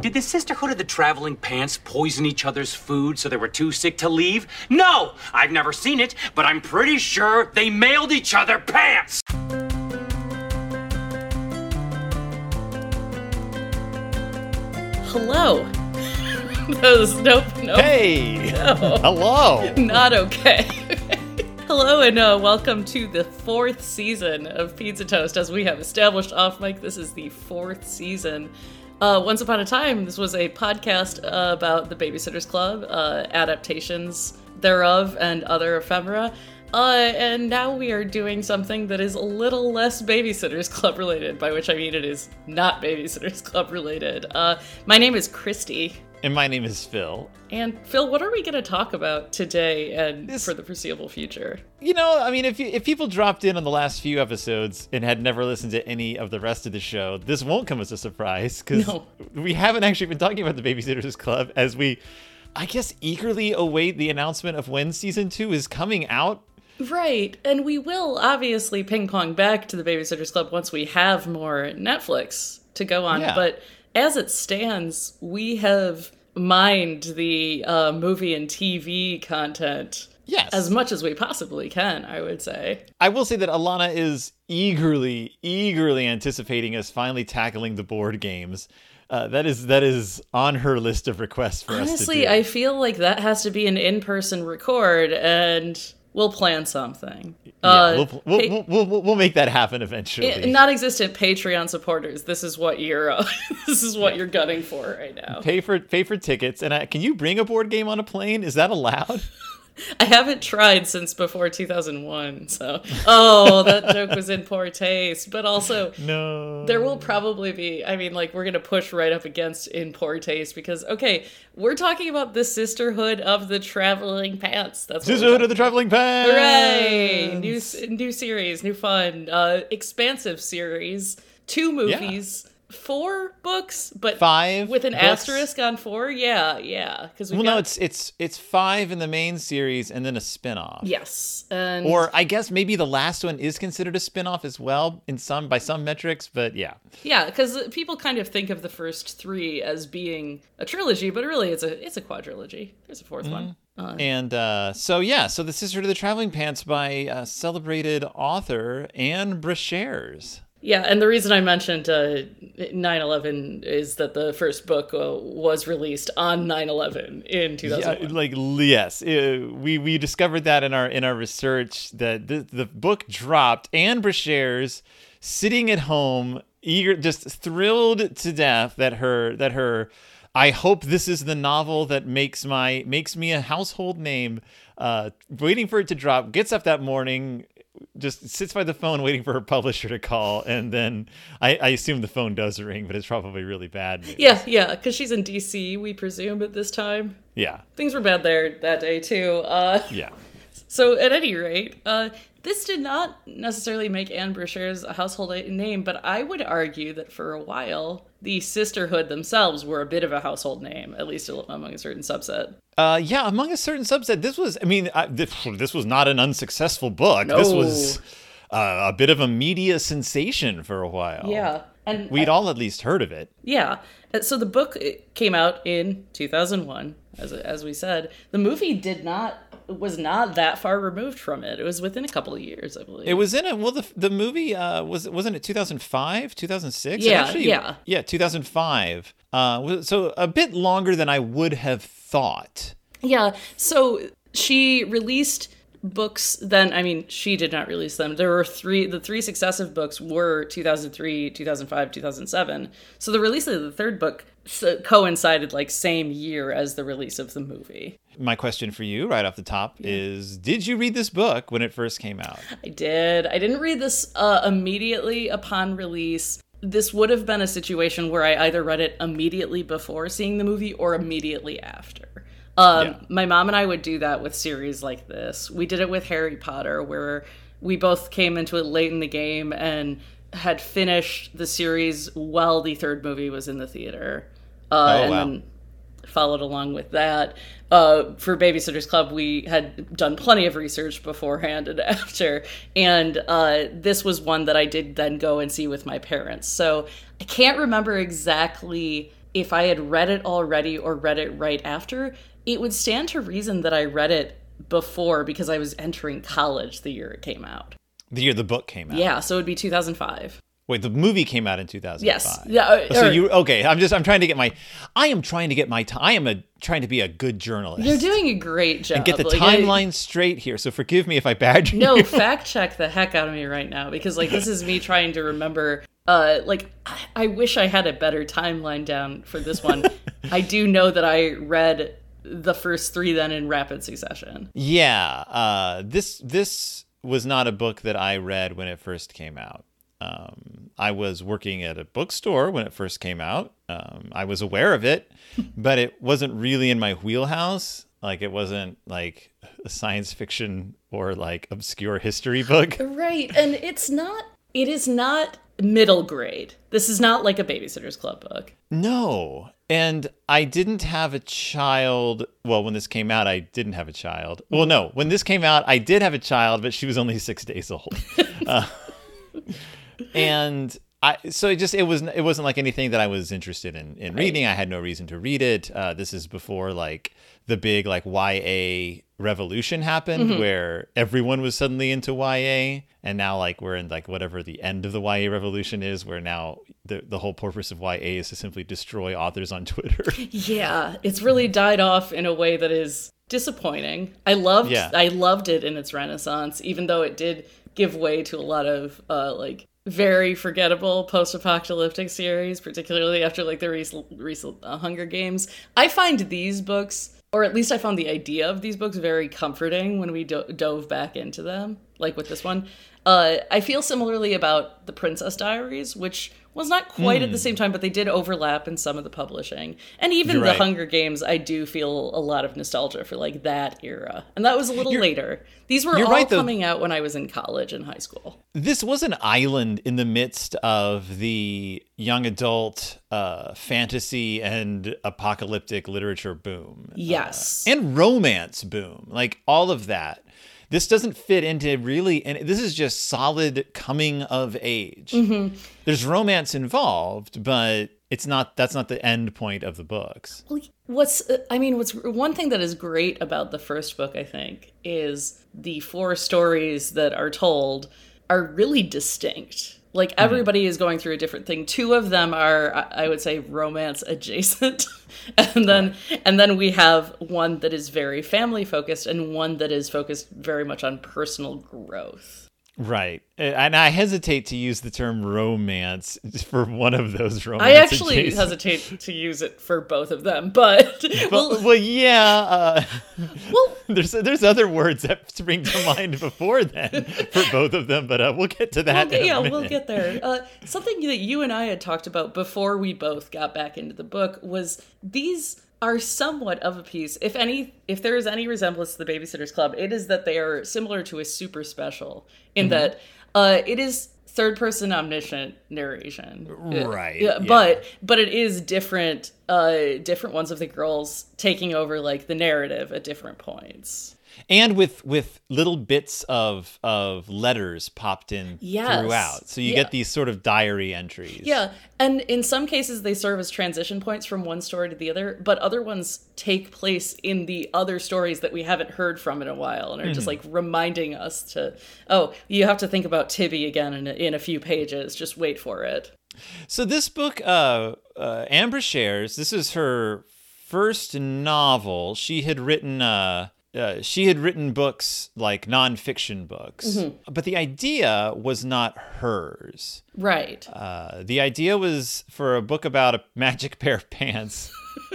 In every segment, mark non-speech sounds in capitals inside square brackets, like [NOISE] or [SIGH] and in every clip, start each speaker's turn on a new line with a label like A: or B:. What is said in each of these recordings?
A: Did the Sisterhood of the Traveling Pants poison each other's food so they were too sick to leave? No! I've never seen it, but I'm pretty sure they mailed each other pants!
B: Hello. [LAUGHS] that was nope, nope.
C: Hey! [LAUGHS] Hello!
B: Not okay. [LAUGHS] Hello and uh, welcome to the fourth season of Pizza Toast. As we have established off mic, this is the fourth season. Uh, Once upon a time, this was a podcast about the Babysitters Club, uh, adaptations thereof, and other ephemera. Uh, and now we are doing something that is a little less Babysitters Club related, by which I mean it is not Babysitters Club related. Uh, my name is Christy.
C: And my name is Phil.
B: And Phil, what are we going to talk about today and
C: This-
B: for the foreseeable future?
C: You know, I mean, if you, if people dropped in on the last few episodes and had never listened to any of the rest of the show, this won't come as a surprise because
B: No.
C: we haven't actually been talking about the Babysitters Club as we, I guess, eagerly await the announcement of when season two is coming out.
B: Right, and we will obviously ping pong back to the Babysitters Club once we have more Netflix to go on.
C: Yeah.
B: But as it stands, we have mined the uh, movie and TV content
C: Yes.
B: as much as we possibly can, I would say.
C: I will say that Alana is eagerly, eagerly anticipating us finally tackling the board games. Uh, that is that is on her list of requests for us
B: Honestly. I feel like that has to be an in person record, and we'll plan something.
C: Yeah,
B: Uh,
C: we'll, we'll,
B: pa-
C: we'll, we'll, we'll make that happen eventually.
B: Non-existent Patreon supporters. This is what you're. Uh, [LAUGHS] this is what you're gunning for right now.
C: pay for pay for tickets and I, can you bring a board game on a plane is that allowed [LAUGHS] [LAUGHS]
B: I haven't tried since before 2001, so oh, that joke was in poor taste. But also,
C: no
B: there will probably be. I mean, like we're gonna push right up against in poor taste because okay, we're talking about the sisterhood of the traveling pants. That's what
C: sisterhood of the traveling pants
B: Hooray! New new series, new fun, uh, expansive series, two movies, four books, but
C: five
B: with an
C: books?
B: asterisk on four. Yeah, yeah, because we
C: well
B: got
C: no it's it's it's five in the main series and then a spin-off
B: yes, and
C: or i guess maybe the last one is considered a spin-off as well in some by some metrics but yeah
B: yeah, because people kind of think of the first three as being a trilogy, but really it's a it's a quadrilogy. There's a 4th one. Uh,
C: and uh, so yeah so the sisterhood of the traveling pants by uh, celebrated author ann brashares
B: Yeah, and the reason I mentioned uh, 9/11 is that the first book uh, was released on 9/11 in 2001.
C: Yeah, like yes, uh, we we discovered that in our in our research that the the book dropped. Ann Brashares sitting at home, eager, just thrilled to death that her that her. I hope this is the novel that makes my makes me a household name. Uh, waiting for it to drop, gets up that morning, just sits by the phone waiting for her publisher to call, and then I, I assume the phone does ring, but it's probably really bad. news.
B: Yeah, yeah, because she's in DC, we presume at this time.
C: yeah,
B: Things were bad there that day too. Uh,
C: yeah.
B: So at any rate, uh, this did not necessarily make Ann Brashares a household name, but I would argue that for a while the sisterhood themselves were a bit of a household name, at least among a certain subset.
C: Uh, yeah, among a certain subset, this was. I mean, I, this, this was not an unsuccessful book.
B: No.
C: This was uh, a bit of a media sensation for a while.
B: Yeah, and
C: we'd all at least heard of it.
B: Yeah. So the book uh, came out in 2001, as as we said. The movie did not was not that far removed from it. It was within a couple of years, I believe.
C: It was in a Well, the the movie uh, was wasn't it 2005, 2006?
B: Yeah, yeah.
C: yeah, 2005. Uh, so a bit longer than I would have thought.
B: Yeah. So she released books then I mean she did not release them. There were three the three successive books were 2003, 2005, 2007. So the release of the third book coincided like same year as the release of the movie.
C: My question for you, right off the top, is: Did you read this book when it first came out?
B: I did. I didn't read this uh, immediately upon release. This would have been a situation where I either read it immediately before seeing the movie or immediately after. Um,
C: Yeah.
B: My mom and I would do that with series like this. We did it with Harry Potter, where we both came into it late in the game and had finished the series while the third movie was in the theater. Uh,
C: Oh,
B: and then followed along with that. Uh, for Babysitters Club, we had done plenty of research beforehand and [LAUGHS] after, and uh, this was one that I did then go and see with my parents. So I can't remember exactly if I had read it already or read it right after, it would stand to reason that I read it before because I was entering college the year it came out.
C: The year the book came out.
B: Yeah, so it would be 2005.
C: Wait, the movie came out in 2005.
B: Yes. Yeah. uh,
C: So you okay? I'm just I'm trying to get my I am trying to get my I am a trying to be a good journalist.
B: You're doing a great job.
C: And get the
B: Like, I-
C: timeline straight here. So forgive me if I badger [LAUGHS]
B: no,
C: you.
B: fact check the heck out of me right now because like this is me trying to remember. Uh, like I, I wish I had a better timeline down for this one. [LAUGHS] I do know that I read the first three then in rapid succession.
C: Yeah, uh, this this was not a book that I read when it first came out. Um, I was working at a bookstore when it first came out. Um, I was aware of it, [LAUGHS] but it wasn't really in my wheelhouse. Like it wasn't like a science fiction or like obscure history book. [LAUGHS]
B: Right, and it's not. It is not middle grade. This is not like a Babysitter's Club book.
C: No. And I didn't have a child. Well, when this came out, I didn't have a child. Well, no, when this came out, I did have a child, but she was only [LAUGHS] six days old. Uh, and I, so it just it was it wasn't like anything that I was interested in in reading. I had no reason to read it. Uh, this is before like the big like YA revolution happened, where everyone was suddenly into YA, and now like we're in like whatever the end of the YA revolution is, where now the the whole purpose of YA is to simply destroy authors on [LAUGHS] Twitter.
B: Yeah, it's really died off in a way that is disappointing. I loved
C: Yeah.
B: I loved it in its renaissance, even though it did give way to a lot of uh like very forgettable post-apocalyptic series, particularly after like the recent, recent uh, Hunger Games. I find these books, or at least I found the idea of these books very comforting when we do- dove back into them, like with this one. Uh, I feel similarly about the Princess Diaries, which was not quite at the same time, but they did overlap in some of the publishing. And even
C: You're
B: the
C: right.
B: Hunger Games, I do feel a lot of nostalgia for like that era. And that was a little later. These were
C: you're
B: all
C: right,
B: coming out when I was in college and high school.
C: this was an island in the midst of the young adult uh, fantasy and apocalyptic literature boom.
B: Yes.
C: and romance boom like all of that this doesn't fit into really and this is just solid coming of age. Mm-hmm. There's romance involved but it's not that's not the end point of the books.
B: What's I mean, what's one thing that is great about the first book, I think, is the four stories that are told are really distinct. Like mm. everybody is going through a different thing. Two of them are, I would say, romance adjacent, [LAUGHS] and then and then we have one that is very family focused and one that is focused very much on personal growth.
C: Right and i hesitate to use the term romance [LAUGHS] for one of those romances.
B: I actually
C: adjacent- [LAUGHS]
B: hesitate to use it for both of them, but
C: well, well yeah uh, [LAUGHS]
B: well,
C: there's there's other words that spring to mind before then for both of them but uh, we'll get to that
B: Well,
C: in a
B: yeah,
C: minute.
B: we'll get there. Uh, something that you and I had talked about before we both got back into the book was these are somewhat of a piece. If any, if there is any resemblance to the Babysitters Club, it is that they are similar to a super special in
C: Mm-hmm.
B: that uh, it is third person omniscient narration Uh,
C: Right,
B: yeah,
C: yeah.
B: but but it is different uh different ones of the girls taking over like the narrative at different points
C: and with with little bits of of letters popped in
B: Yes.
C: throughout so you
B: Yeah.
C: get these sort of diary entries
B: Yeah, and in some cases they serve as transition points from one story to the other, but other ones take place in the other stories that we haven't heard from in a while and are just like reminding us to, oh, you have to think about Tibby again in a, in a few pages. Just wait for it.
C: so this book uh uh ann brashares this is her first novel she had written uh uh, she had written books like nonfiction books,
B: Mm-hmm.
C: but the idea was not hers.
B: Right.
C: Uh, the idea was for a book about a [LAUGHS] magic pair of pants. [LAUGHS]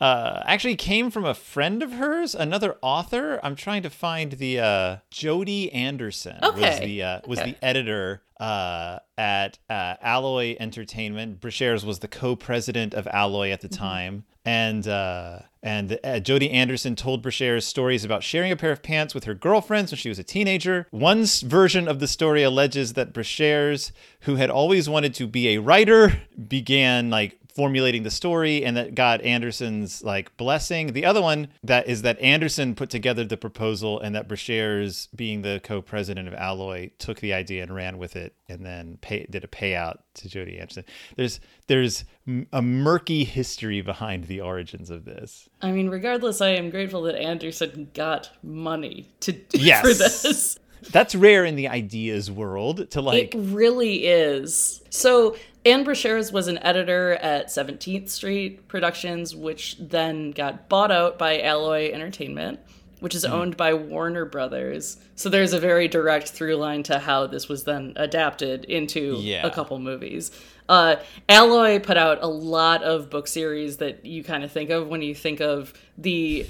C: uh, actually came from a friend of hers, another author. I'm trying to find the uh, Jodi Anderson was the uh, was
B: Okay.
C: the editor uh, at uh, Alloy Entertainment. Brashares was the co-president of Alloy at the time, and uh, and uh, Jodi Anderson told Brashares stories about sharing a pair of pants with her girlfriends when she was a teenager. One s- version of the story alleges that Brashares, who had always wanted to be a writer, began like formulating the story and that got Anderson's like blessing. The other one that is that Anderson put together the proposal and that Brashares, being the co-president of Alloy, took the idea and ran with it and then pay, did a payout to Jodi Anderson. There's there's a murky history behind the origins of this.
B: I mean, regardless, I am grateful that Anderson got money to [LAUGHS]
C: yes.
B: for this.
C: That's rare in the ideas world to like.
B: It really is. So Ann Brashares was an editor at 17th Street Productions, which then got bought out by Alloy Entertainment, which is owned by Warner Brothers. So there's a very direct through line to how this was then adapted into
C: Yeah.
B: a couple movies. Uh, Alloy put out a lot of book series that you kind of think of when you think of the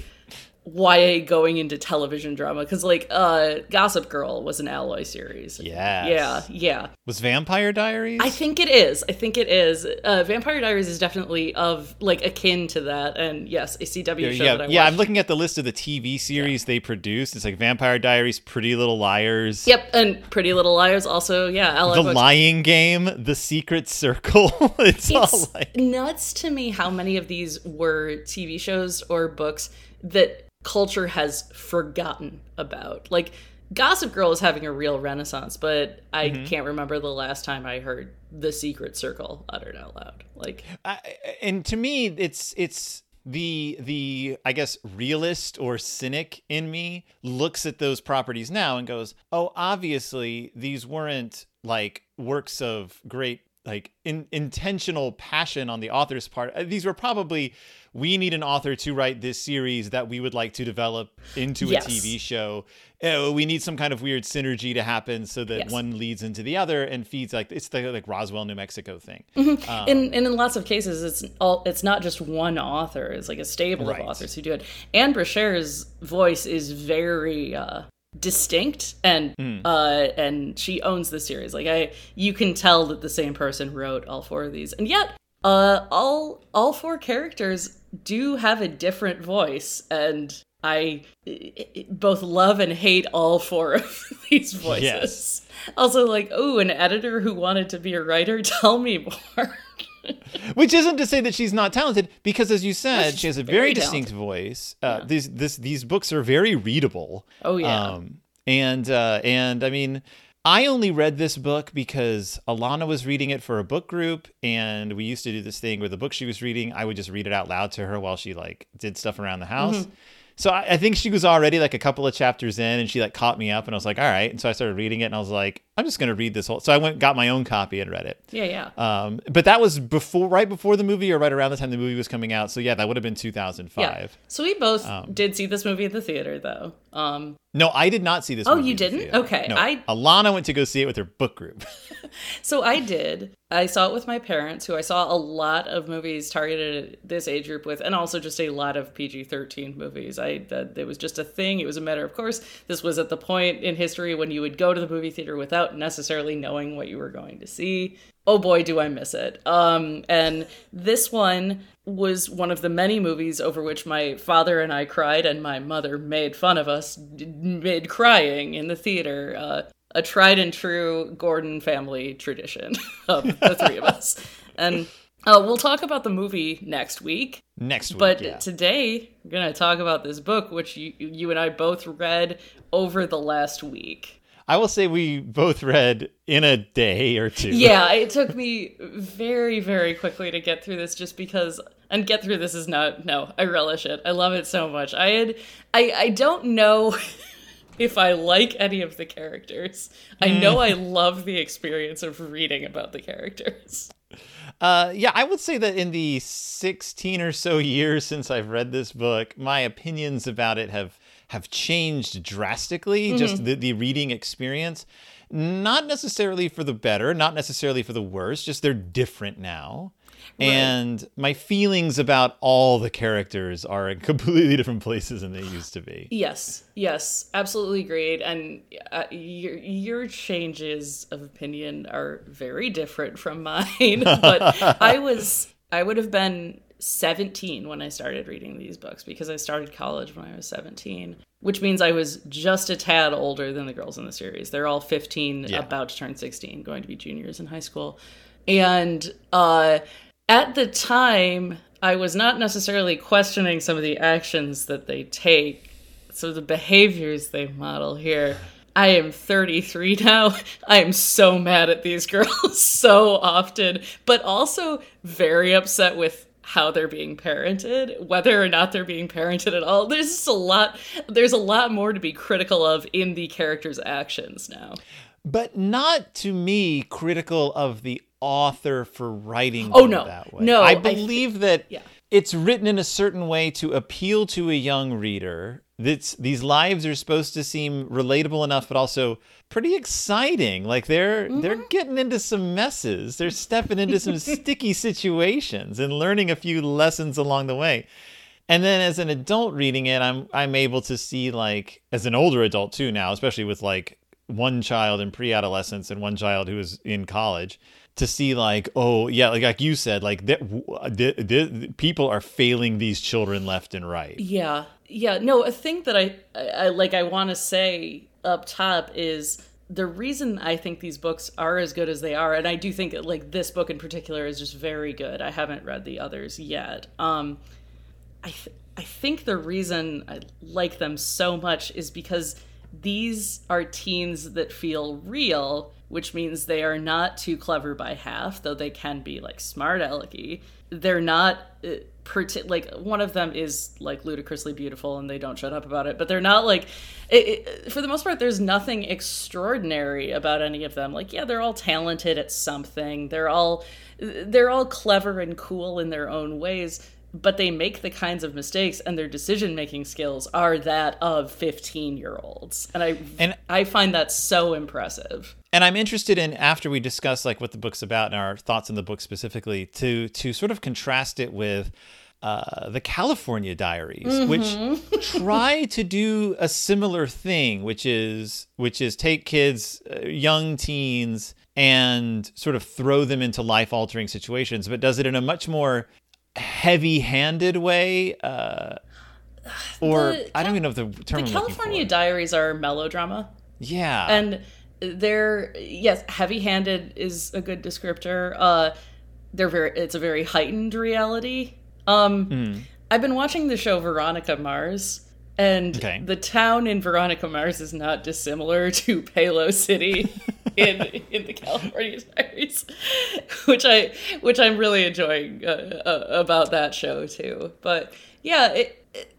B: YA going into television drama because like uh Gossip Girl was an Alloy series.
C: Yeah.
B: Yeah, yeah.
C: Was Vampire Diaries?
B: I think it is. I think it is. Uh, Vampire Diaries is definitely of like akin to that, and yes, a CW show
C: yeah,
B: that I
C: yeah. I'm looking at the list of the TV series they produced. It's like Vampire Diaries, Pretty Little Liars,
B: Yep, and Pretty Little Liars also. Yeah, Alloy
C: The
B: books.
C: Lying Game, The Secret Circle. [LAUGHS] it's, all like
B: nuts to me how many of these were TV shows or books that culture has forgotten about. Like Gossip Girl is having a real renaissance, but I
C: Mm-hmm.
B: can't remember the last time I heard The Secret Circle uttered out loud. Like
C: I, and to me it's it's the the I guess realist or cynic in me looks at those properties now and goes, "Oh, obviously these weren't like works of great like in, intentional passion on the author's part. Uh, These were probably we need an author to write this series that we would like to develop into
B: Yes.
C: a TV show. Oh, we need some kind of weird synergy to happen so that
B: Yes.
C: one leads into the other and feeds like it's the like Roswell, New Mexico thing.
B: in and in lots of cases it's all it's not just one author it's like a stable
C: Right.
B: of authors who do it ann brashares' voice is very uh distinct and uh and she owns the series like i you can tell that the same person wrote all four of these and yet uh all all four characters do have a different voice and i both love and hate all four of [LAUGHS] these voices
C: Yes.
B: also like oh an editor who wanted to be a writer [LAUGHS] tell me more
C: Which isn't to say that she's not talented, because as you said, she has a
B: very
C: very, distinct voice. Uh, These this these books are very readable.
B: Oh, yeah.
C: Um, and uh, and I mean, I only read this book because Alana was reading it for a book group, and we used to do this thing where the book she was reading, I would just read it out loud to her while she like did stuff around the house.
B: Mm-hmm.
C: So I, I think she was already like a couple of chapters in, and she like caught me up, and I was like, all right. And so I started reading it, and I was like, I'm just gonna read this whole. So I went got my own copy and read it.
B: yeah yeah
C: Um, but that was before, right before the movie, or right around the time the movie was coming out. So yeah, that would have been 2005.
B: yeah so we both did see this movie at the theater though um
C: No, I did not see this.
B: Oh, you didn't? Okay,
C: No,
B: I-
C: Alana went to go see it with her book group. [LAUGHS]
B: So I did. I saw it with my parents, who I saw a lot of movies targeted at this age group with, and also just a lot of PG thirteen movies. I that it was just a thing. It was a matter of course. This was at the point in history when you would go to the movie theater without necessarily knowing what you were going to see. Oh boy, do I miss it. Um, and this one was one of the many movies over which my father and I cried, and my mother made fun of us mid crying in the theater. Uh, a tried and true Gordon family tradition [LAUGHS] of the three of us. And uh, we'll talk about the movie next week.
C: Next week,
B: But
C: yeah.
B: today, we're going to talk about this book, which you, you and I both read over the last week.
C: I will say we both read in a day or two.
B: Yeah, it took me very, very quickly to get through this just because. And get through this is not. No, I relish it. I love it so much. I had. I, I don't know. [LAUGHS] If I like any of the characters, I know I love the experience of reading about the characters.
C: Uh, yeah, I would say that in the 16 or so years since I've read this book, my opinions about it have have changed drastically. Just the, the reading experience, not necessarily for the better, not necessarily for the worse. Just they're different now. And my feelings about all the characters are in [LAUGHS] completely different places than they used to be.
B: Yes, yes, absolutely agreed. And uh, your your changes of opinion are very different from [LAUGHS] mine. but [LAUGHS] I was I would have been 17 when I started reading these books because I started college when I was 17, which means I was just a tad older than the girls in the series. They're all 15,
C: Yeah.
B: about to turn 16, going to be juniors in high school. And uh at the time, I was not necessarily questioning some of the actions that they take, so the behaviors they model here. I am 33 now. I am so mad at these [LAUGHS] girls so often, but also very upset with how they're being parented, whether or not they're being parented at all. There's just a lot there's a lot more to be critical of in the characters' actions now.
C: But not to me critical of the author for writing
B: oh, no.
C: that way.
B: No,
C: I
B: I
C: believe
B: th-
C: that
B: yeah.
C: it's written in a certain way to appeal to a young reader. That's these lives are supposed to seem relatable enough, but also pretty exciting. Like they're
B: Mm-hmm.
C: they're getting into some messes. They're stepping into some [LAUGHS] sticky situations and learning a few lessons along the way. And then as an adult reading it, I'm I'm able to see like as an older adult too now, especially with like one child in pre-adolescence and one child who is in college to see like oh yeah like like you said like the, people are failing these children left and right
B: Yeah. Yeah. No, a thing that I, I, I like I want to say up top is the reason I think these books are as good as they are, and I do think like this book in particular is just very good. I haven't read the others yet. Um, I th- I think the reason I like them so much is because these are teens that feel real, which means they are not too clever by half, though they can be like smart alecky. They're not uh, like one of them is like ludicrously beautiful and they don't shut up about it, but they're not like it, it, for the most part there's nothing extraordinary about any of them. Like yeah, they're all talented at something. They're all they're all clever and cool in their own ways but they make the kinds of mistakes and their decision making skills are that of 15 year olds and i
C: And-
B: i find that so impressive
C: and i'm interested in after we discuss like what the book's about and our thoughts on the book specifically to to sort of contrast it with uh, the California Diaries, which [LAUGHS] try to do a similar thing, which is which is take kids, uh, young teens, and sort of throw them into life altering situations, but does it in a much more heavy handed way. Uh, [SIGHS] or
B: The
C: I don't even know if the term
B: the california
C: for.
B: diaries are melodrama
C: Yeah.
B: and they're yes heavy handed is a good descriptor uh they're very it's a very heightened reality um
C: Hmm.
B: i've been watching the show veronica mars and
C: Okay.
B: the town in veronica mars is not dissimilar [LAUGHS] to palo city [LAUGHS] in in the california series, which i which i'm really enjoying uh, uh, about that show too but yeah it, it-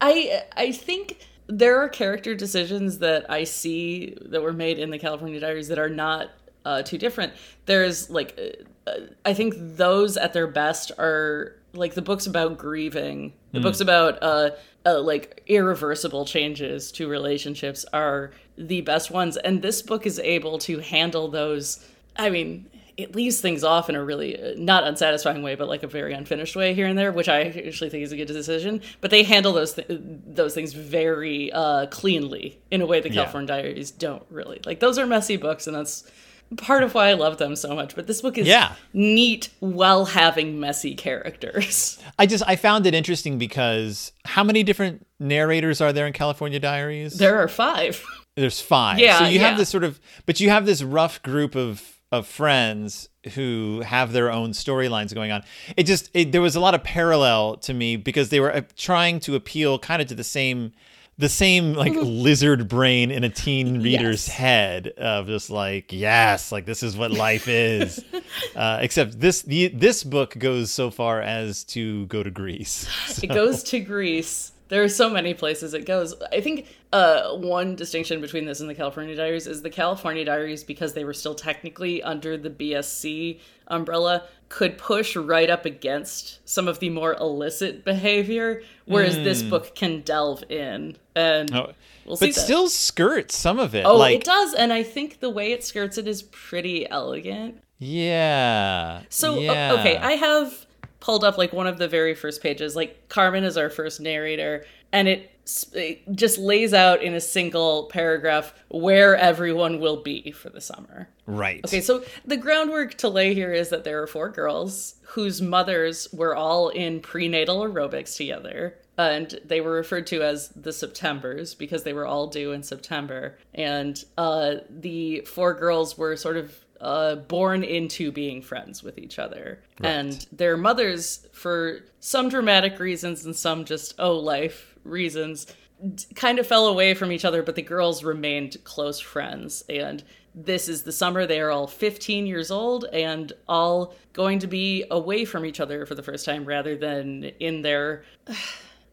B: i i think there are character decisions that I see that were made in the California Diaries that are not uh, too different. There's like, uh, I think those at their best are like the books about grieving, the books about uh, uh, like irreversible changes to relationships are the best ones, and this book is able to handle those. I mean, it leaves things off in a really uh, not unsatisfying way, but like a very unfinished way here and there, which I actually think is a good decision. But they handle those th- those things very uh, cleanly in a way the
C: Yeah.
B: California Diaries don't really. Like those are messy books, and that's part of why I love them so much. But this book is
C: Yeah.
B: neat while having messy characters. [LAUGHS]
C: I just I found it interesting because how many different narrators are there in California Diaries?
B: There are five. [LAUGHS]
C: There's five.
B: Yeah,
C: So you
B: yeah.
C: have this sort of, but you have this rough group of of friends who have their own storylines going on. It just it, there was a lot of parallel to me because they were uh, trying to appeal kind of to the same the same like lizard brain in a teen [LAUGHS] reader's
B: Yes.
C: head of just like yes like this is what life is [LAUGHS] uh, except this the, this book goes so far as to go to greece [LAUGHS]
B: It goes to Greece. There are so many places it goes. I think uh, one distinction between this and the California Diaries is the California Diaries, because they were still technically under the BSC umbrella, could push right up against some of the more illicit behavior, whereas this book can delve in. And
C: Oh,
B: we'll
C: but
B: that.
C: still skirts some of it
B: Oh,
C: like
B: it does, and I think the way it skirts it is pretty elegant.
C: yeah
B: So
C: yeah.
B: okay, I have pulled up like one of the very first pages. Like Carmen is our first narrator, and it, it just lays out in a single paragraph where everyone will be for the summer.
C: right
B: Okay, so the groundwork to lay here is that there are four girls whose mothers were all in prenatal aerobics together. And they were referred to as the Septembers because they were all due in September. And uh, the four girls were sort of uh, born into being friends with each other. And their mothers, for some dramatic reasons and some just, oh, life reasons, d- kind of fell away from each other, but the girls remained close friends. And this is the summer they are all 15 years old and all going to be away from each other for the first time rather than in their.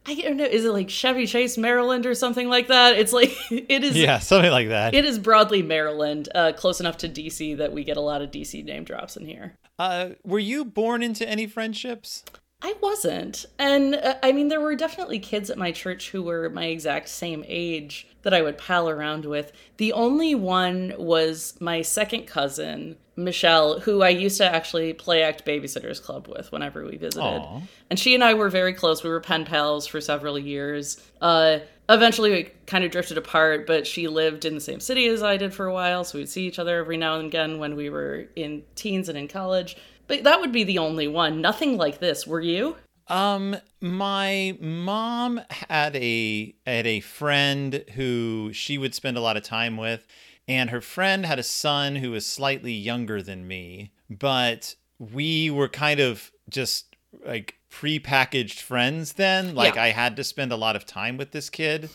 B: I don't know. Is it like Chevy Chase, Maryland, or something like that? It's like [LAUGHS] it is.
C: Yeah, something like that.
B: It is broadly Maryland, uh, close enough to DC that we get a lot of DC name drops in here.
C: Uh, were you born into any friendships?
B: I wasn't. And uh, I mean, there were definitely kids at my church who were my exact same age that I would pal around with. The only one was my second cousin, Michelle, who I used to actually play act Babysitters Club with whenever we visited.
C: Aw.
B: And she and I were very close. We were pen pals for several years. Uh, eventually, we kind of drifted apart, but she lived in the same city as I did for a while, so we'd see each other every now and again when we were in teens and in college. But that would be the only one. Nothing like this. Were you?
C: Um, my mom had a had a friend who she would spend a lot of time with, and her friend had a son who was slightly younger than me, but we were kind of just like prepackaged friends then. Like
B: Yeah.
C: I had to spend a lot of time with this kid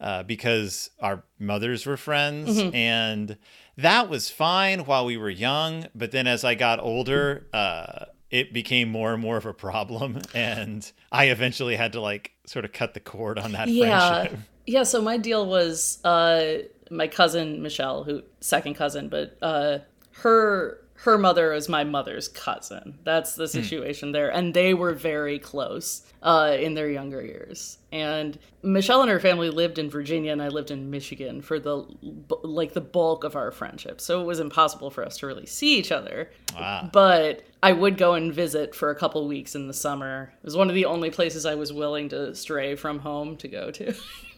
C: uh, because our mothers were friends, and that was fine while we were young. But then as I got older, uh, it became more and more of a problem, [LAUGHS] and I eventually had to like sort of cut the cord on that
B: Yeah.
C: friendship.
B: Yeah, so my deal was uh my cousin Michelle, who second cousin, but uh her her mother is my mother's cousin. That's the situation there. And they were very close uh in their younger years. And Michelle and her family lived in Virginia and I lived in Michigan for the like the bulk of our friendship. So it was impossible for us to really see each other.
C: Wow.
B: But I would go and visit for a couple weeks in the summer. It was one of the only places I was willing to stray from home to go to. [LAUGHS]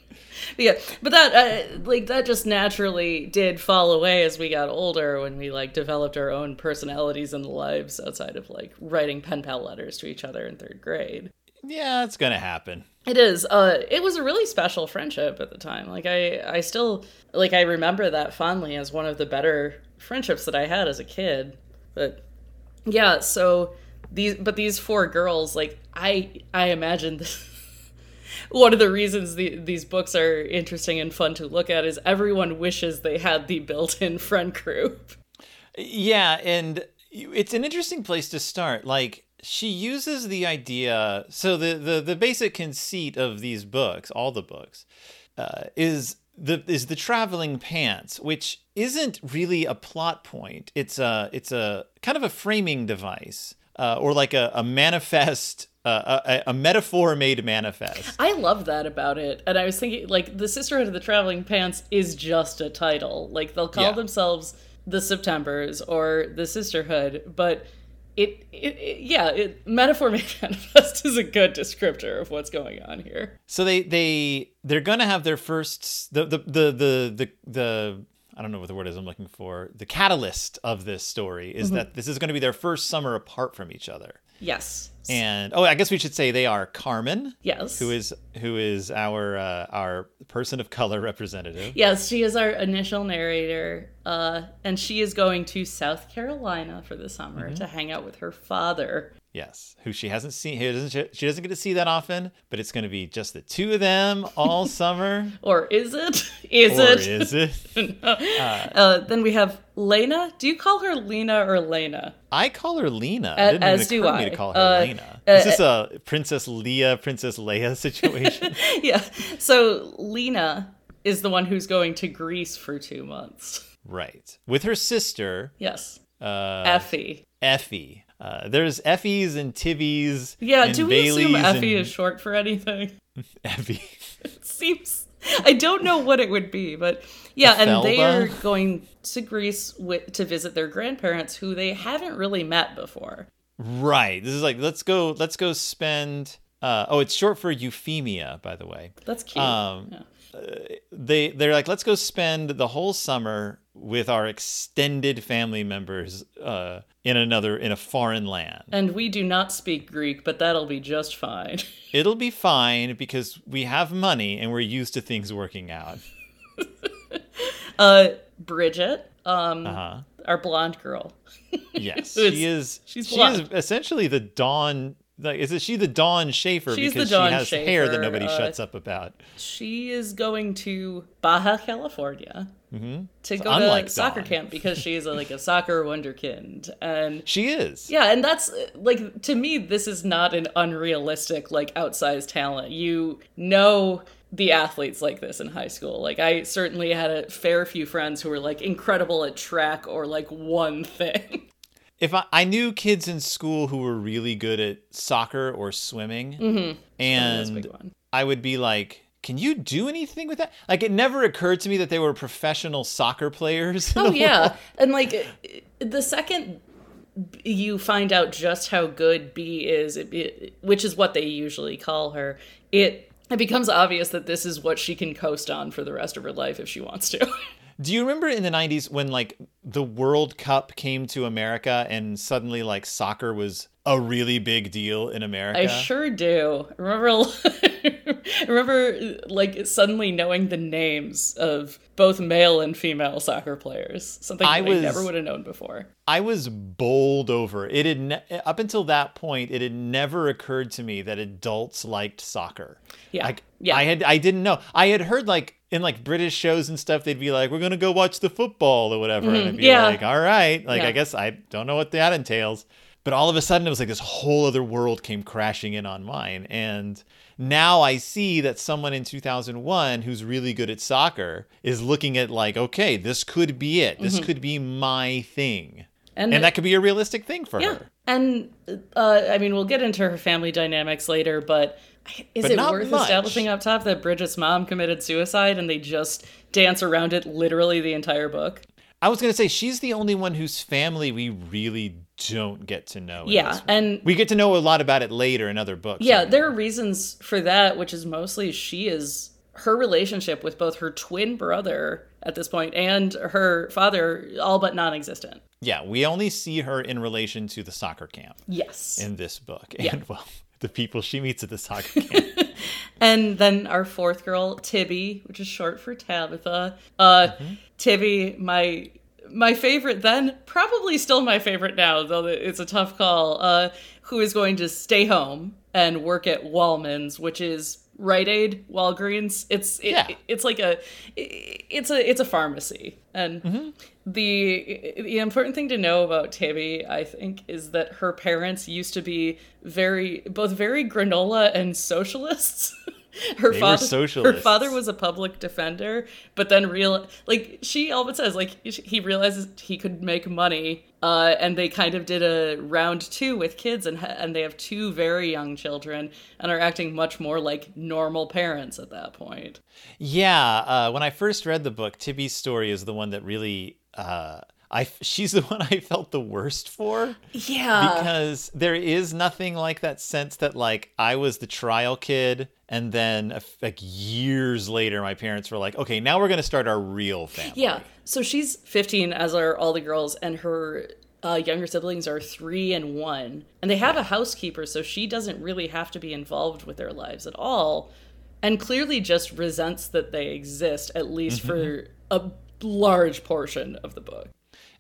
B: yeah, but that uh, like that just naturally did fall away as we got older when we like developed our own personalities and lives outside of like writing pen pal letters to each other in third grade.
C: Yeah, it's gonna happen.
B: It is. Uh, it was a really special friendship at the time. Like I, I still like I remember that fondly as one of the better friendships that I had as a kid. But yeah, so these, but these four girls, like I, I imagine [LAUGHS] this. One of the reasons the, these books are interesting and fun to look at is everyone wishes they had the built-in friend group.
C: Yeah, and it's an interesting place to start. Like she uses the idea. So the the the basic conceit of these books, all the books, uh, is the is the traveling pants, which isn't really a plot point. It's a it's a kind of a framing device, uh, or like a, a manifest. Uh, a, a metaphor made manifest.
B: I love that about it. And I was thinking, like, the Sisterhood of the Traveling Pants is just a title. Like, they'll call
C: Yeah.
B: themselves the Septembers or the Sisterhood, but it, it, it yeah, it, metaphor [LAUGHS] made manifest is a good descriptor of what's going on here.
C: So they they they're gonna have their first the the the the the, the I don't know what the word is I'm looking for. The catalyst of this story is that this is going to be their first summer apart from each other.
B: Yes.
C: And oh, I guess we should say they are Carmen,
B: yes.
C: who is who is our uh, our person of color representative.
B: Yes, she is our initial narrator, uh, and she is going to South Carolina for the summer to hang out with her father.
C: Yes, who she hasn't seen. Who doesn't she doesn't get to see that often, but it's going to be just the two of them all [LAUGHS] summer.
B: Or is it? Is it
C: or
B: it?
C: is it? [LAUGHS]
B: Uh, then we have Lena. Do you call her Lena or Lena?
C: I call her Lena.
B: A-
C: didn't
B: as do
C: to me
B: I.
C: to call her
B: Uh,
C: Lena.
B: uh,
C: Is this a Princess Leia, Princess Leia [LAUGHS] situation?
B: yeah. So Lena is the one who's going to Greece for two months.
C: right. With her sister,
B: Yes.
C: Uh,
B: Effie.
C: Effie. Uh, there's Effies and Tibbies.
B: Yeah,
C: and
B: do we assume Effie
C: and
B: is short for anything? [LAUGHS]
C: Effie.
B: It seems. I don't know what it would be, but yeah, and they are going to Greece with, to visit their grandparents who they haven't really met before.
C: right. This is like let's go. Let's go spend. Uh, oh, it's short for Euphemia, by the way.
B: That's cute.
C: Um,
B: Yeah.
C: They they're like let's go spend the whole summer with our extended family members uh, in another in a foreign land.
B: And we do not speak Greek, but that'll be just fine. [LAUGHS]
C: It'll be fine because we have money and we're used to things working out. [LAUGHS]
B: Uh, Bridget, um,
C: Uh-huh.
B: our blonde girl. [LAUGHS]
C: Yes, she is.
B: she's
C: she
B: blonde.
C: is essentially the Dawn. Like, is it she the Dawn Schafer
B: She's
C: because she has hair that nobody
B: uh,
C: shuts up about?
B: She is going to Baja California to go to soccer
C: Dawn.
B: camp because she's a, like a soccer wonderkind, and [LAUGHS]
C: She is.
B: yeah, and that's like to me, this is not an unrealistic like outsized talent. You know the athletes like this in high school. Like I certainly had a fair few friends who were like incredible at track or like one [LAUGHS] thing.
C: If I, I knew kids in school who were really good at soccer or swimming,
B: mm-hmm. a
C: and. I would be like, "Can you do anything with that?" Like, it never occurred to me that they were professional soccer players. [LAUGHS]
B: Oh yeah,
C: world.
B: and like the second you find out just how good B is, it, it, which is what they usually call her, it it becomes obvious that this is what she can coast on for the rest of her life if she wants to. [LAUGHS]
C: Do you remember in the 90s when like the World Cup came to America and suddenly like soccer was a really big deal in America?
B: I sure do. Remember, [LAUGHS] remember like suddenly knowing the names of both male and female soccer players. Something
C: I was-
B: I never would have known before.
C: I was bowled over. It had ne- up until that point, it had never occurred to me that adults liked soccer.
B: Yeah,
C: Like
B: yeah.
C: I had I didn't know. I had heard like in like British shows and stuff, they'd be like, "We're gonna go watch the football" or whatever, and I'd be
B: Mm-hmm. yeah.
C: like, "All right." Like
B: Yeah.
C: I guess I don't know what that entails. But all of a sudden, it was like this whole other world came crashing in on mine, and now I see that someone in 2001 who's really good at soccer is looking at like, okay, this could be it. This could be my thing,
B: And,
C: and that could be a realistic thing for
B: Yeah,
C: her.
B: and uh, I mean, we'll get into her family dynamics later, but is
C: But
B: it
C: not
B: worth
C: much.
B: establishing up top that Bridget's mom committed suicide and they just dance around it literally the entire book?
C: I was gonna say she's the only one whose family we really don't get to know.
B: Yeah, and
C: We get to know a lot about it later in other books.
B: yeah, there are reasons for that, which is mostly she is her relationship with both her twin brother at this point and her father all but non-existent.
C: yeah, we only see her in relation to the soccer camp
B: Yes.
C: in this book,
B: Yeah.
C: and well, [LAUGHS] the people she meets at the soccer [LAUGHS] camp.
B: And then our fourth girl, Tibby, which is short for Tabitha. Uh, Tibby, my my favorite then, probably still my favorite now, though it's a tough call. Uh, who is going to stay home and work at Wallman's, which is Rite Aid, Walgreens. It's it,
C: Yeah.
B: it's like a it's a it's a pharmacy, and the the important thing to know about Tabby, I think, is that her parents used to be very both very granola and socialists. [LAUGHS] [LAUGHS] her
C: They
B: father, her father was a public defender, but then real like she all but says like he realizes he could make money, uh, and they kind of did a round two with kids, and and they have two very young children, and are acting much more like normal parents at that point.
C: yeah, uh, when I first read the book, Tibby's story is the one that really. Uh, I she's the [LAUGHS] one I felt the worst for.
B: Yeah,
C: because there is nothing like that sense that like I was the trial kid and then like years later my parents were like okay now we're going to start our real family
B: Yeah. So she's 15, as are all the girls, and her uh, younger siblings are three and one. And they have a housekeeper, so she doesn't really have to be involved with their lives at all. And clearly just resents that they exist, at least for a large portion of the book.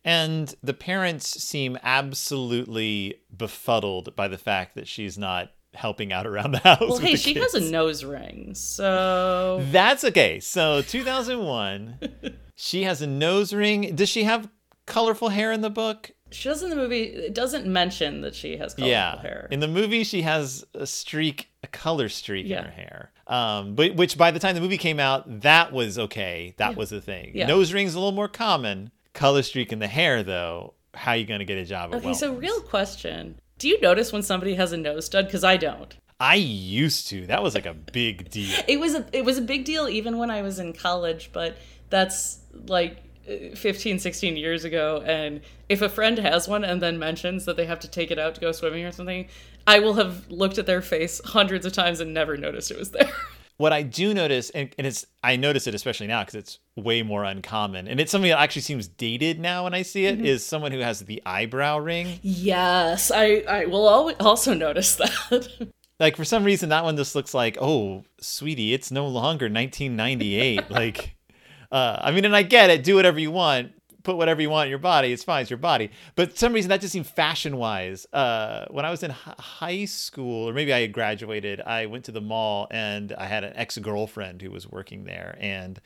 C: And the parents seem absolutely befuddled by the fact that she's not helping out around the house
B: Well, hey, she
C: kids.
B: has a nose ring, so.
C: that's okay so 2001 [LAUGHS] she has a nose ring does she have colorful hair in the book
B: She does in the movie, it doesn't mention that she has colorful
C: yeah
B: hair.
C: in the movie she has a streak a color streak
B: Yeah.
C: in her hair um but which by the time the movie came out that was okay that was a thing
B: Yeah.
C: nose rings a little more common color streak in the hair though how are you going to get a job
B: okay, so real question. Do you notice when somebody has a nose stud? Because I don't.
C: i used to that was like a big deal
B: it was a it was a big deal even when I was in college, but that's like uh, 15 16 years ago and if a friend has one and then mentions that they have to take it out to go swimming or something, I will have looked at their face hundreds of times and never noticed it was there. [LAUGHS]
C: what I do notice, and, and it's I notice it especially now because it's way more uncommon, and it's something that actually seems dated now when I see it. Is
B: Mm-hmm.
C: someone who has the eyebrow ring.
B: yes, I I will also notice that. [LAUGHS]
C: Like for some reason, that one just looks like, oh, sweetie, it's no longer 1998. like, uh, I mean, and I get it, do whatever you want. Put whatever you want in your body. It's fine. It's your body. But for some reason that just seemed fashion wise. Uh, when I was in hi- high school, or maybe I had graduated, I went to the mall and I had an ex girlfriend who was working there, and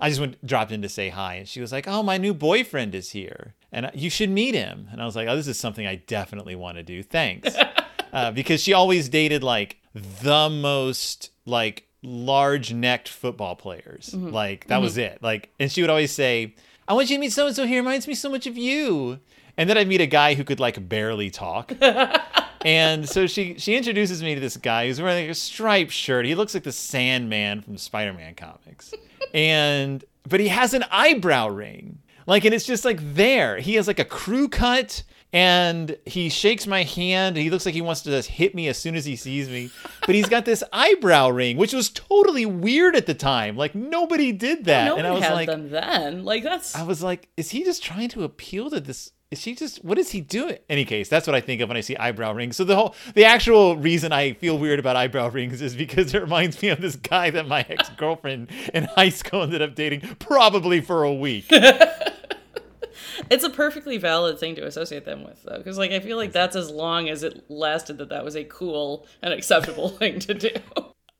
C: I just went dropped in to say hi, and she was like, "Oh, my new boyfriend is here, and you should meet him." And I was like, "Oh, this is something I definitely want to do. Thanks." [LAUGHS] uh, because she always dated like the most like large necked football players. Like that was it. Like, and she would always say, "I want you to meet so and so. He reminds me so much of you." And then I'd meet a guy who could like barely talk. [LAUGHS] And so she she introduces me to this guy who's wearing like a striped shirt. He looks like the Sandman from Spider-Man comics. [LAUGHS] And but he has an eyebrow ring. Like and it's just like there. He has like a crew cut and he shakes my hand. He looks like he wants to just hit me as soon as he sees me. But he's got this [LAUGHS] eyebrow ring, which was totally weird at the time. Like nobody did that.
B: Nobody
C: and I was
B: had
C: like
B: them then. Like that's
C: I was like, is he just trying to appeal to this? Is she just what is he doing? Any case, that's what I think of when I see eyebrow rings. So the whole the actual reason I feel weird about eyebrow rings is because it reminds me of this guy that my [LAUGHS] ex girlfriend in high school ended up dating probably for a week. [LAUGHS]
B: it's a perfectly valid thing to associate them with though because like i feel like that's as long as it lasted that that was a cool and acceptable [LAUGHS] thing to do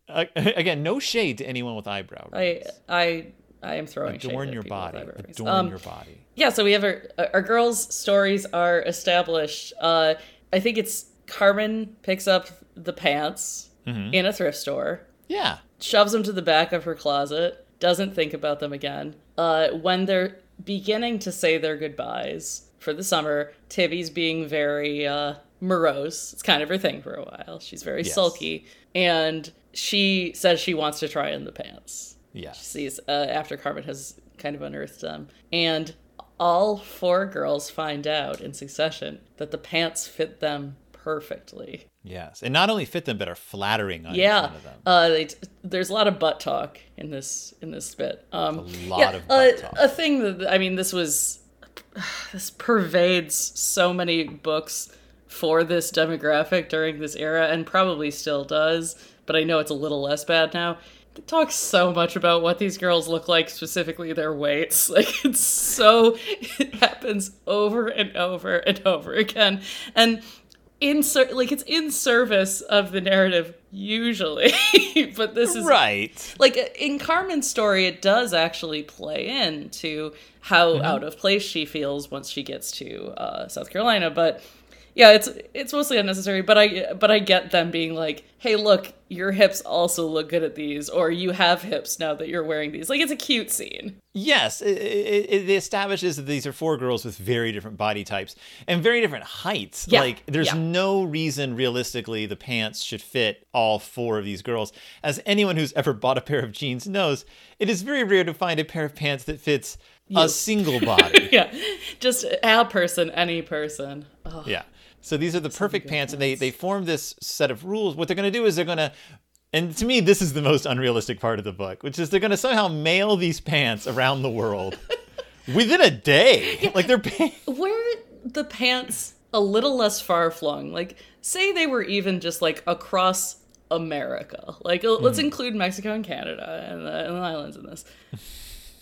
C: Uh, again, no shade to anyone with eyebrow
B: i
C: rings.
B: i i am throwing
C: Adorn
B: at
C: your body. Adorn
B: Um,
C: your body.
B: yeah so we have our our girls stories are established uh i think it's carmen picks up the pants
C: Mm-hmm.
B: in a thrift store
C: Yeah.
B: shoves them to the back of her closet, doesn't think about them again. Uh, when they're beginning to say their goodbyes for the summer, Tibby's being very uh, morose. It's kind of her thing for a while. She's very
C: Yes.
B: sulky, and she says she wants to try in the pants.
C: Yes.
B: Sees uh, after Carmen has kind of unearthed them, and all four girls find out in succession that the pants fit them perfectly.
C: Yes. And not only fit them, but are flattering on each
B: Yeah,
C: one of them.
B: uh, t- there's a lot of butt talk in this in this bit. Um,
C: A lot
B: yeah,
C: of butt
B: uh,
C: talk.
B: A thing that I mean, this was this pervades so many books for this demographic during this era, and probably still does. But I know it's a little less bad now. It talks so much about what these girls look like, specifically their weights. [LAUGHS] Like it's so it happens over and over and over again, and in ser- like it's in service of the narrative usually [LAUGHS] but this is
C: Right.
B: like in Carmen's story it does actually play into how out of place she feels once she gets to uh, South Carolina but yeah it's it's mostly unnecessary but I but I get them being like hey look your hips also look good at these or you have hips now that you're wearing these like it's a cute scene
C: Yes, it, it, it establishes that these are four girls with very different body types and very different heights.
B: Yeah,
C: Like, there's
B: yeah.
C: no reason realistically the pants should fit all four of these girls. As anyone who's ever bought a pair of jeans knows, it is very rare to find a pair of pants that fits a single [LAUGHS] body.
B: yeah just a person any person oh.
C: yeah. So these are the perfect pants, and they they form this set of rules. What they're going to do is they're going to, and to me, this is the most unrealistic part of the book, which is they're going to somehow mail these pants around the world [LAUGHS] within a day. Like they're paying.
B: were the pants a little less far flung like say they were even just like across america like uh, let's include mexico and canada and the, and the islands in this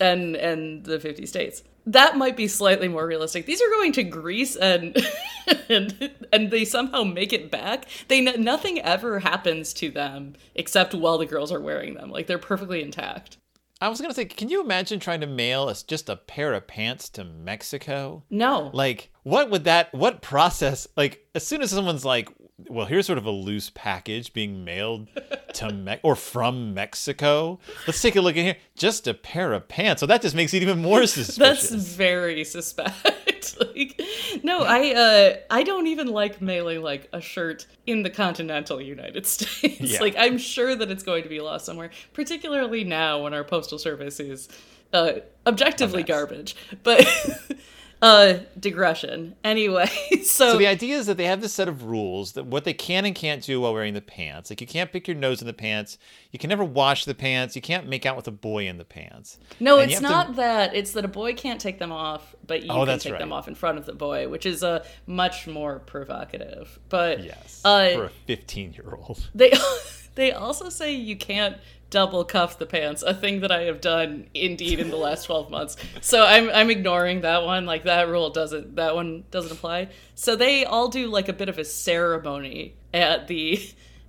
B: and and the 50 states that might be slightly more realistic these are going to greece and [LAUGHS] and and they somehow make it back they nothing ever happens to them except while the girls are wearing them like they're perfectly intact
C: I was gonna say, can you imagine trying to mail us just a pair of pants to Mexico?
B: no
C: Like, what would that? What process? Like, as soon as someone's like, "Well, here's sort of a loose package being mailed to [LAUGHS] Me- or from Mexico," let's take a look in here. Just a pair of pants. So that just makes it even more suspicious.
B: That's very suspect. [LAUGHS] like, no, I uh, I don't even like mailing like a shirt in the continental United [LAUGHS] States.
C: Yeah.
B: Like, I'm sure that it's going to be lost somewhere, particularly now when our postal service is uh, objectively garbage. But uh, digression. Anyway, [LAUGHS] so,
C: So the idea is that they have this set of rules that what they can and can't do while wearing the pants. Like you can't pick your nose in the pants. You can never wash the pants. You can't make out with a boy in the pants.
B: no,
C: And
B: it's
C: have to-
B: not that. It's that a boy can't take them off, but you
C: Oh,
B: can take them off in front of the boy, which is uh, much more provocative. But
C: Yes.
B: uh,
C: for a 15 year old.
B: they [LAUGHS] They also say you can't double cuff the pants, a thing that I have done indeed in the last 12 months. So I'm I'm ignoring that one. Like that rule doesn't that one doesn't apply. So they all do like a bit of a ceremony at the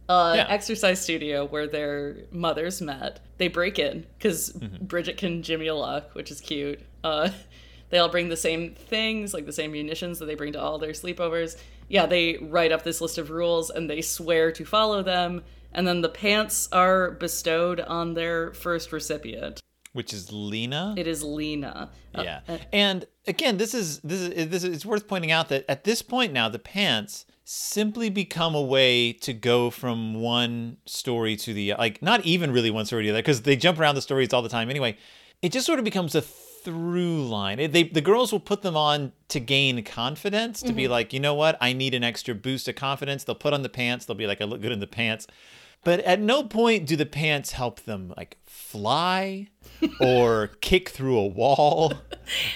B: uh,
C: Yeah.
B: exercise studio where their mothers met. They break in because
C: Mm-hmm.
B: Bridget can Jimmy a lock, which is cute. Uh, [LAUGHS] they all bring the same things, like the same munitions that they bring to all their sleepovers. Yeah, they write up this list of rules and they swear to follow them. And then the pants are bestowed on their first recipient.
C: Which is Lena.
B: It is Lena. Uh,
C: yeah. And again, this is this is this is it's worth pointing out that at this point now the pants simply become a way to go from one story to the like not even really one story to the other because they jump around the stories all the time anyway. It just sort of becomes a through line. It, they the girls will put them on to gain confidence to be like, you know what, I need an extra boost of confidence. They'll put on the pants. They'll be like, I look good in the pants. But at no point do the pants help them like fly or [LAUGHS] kick through a wall.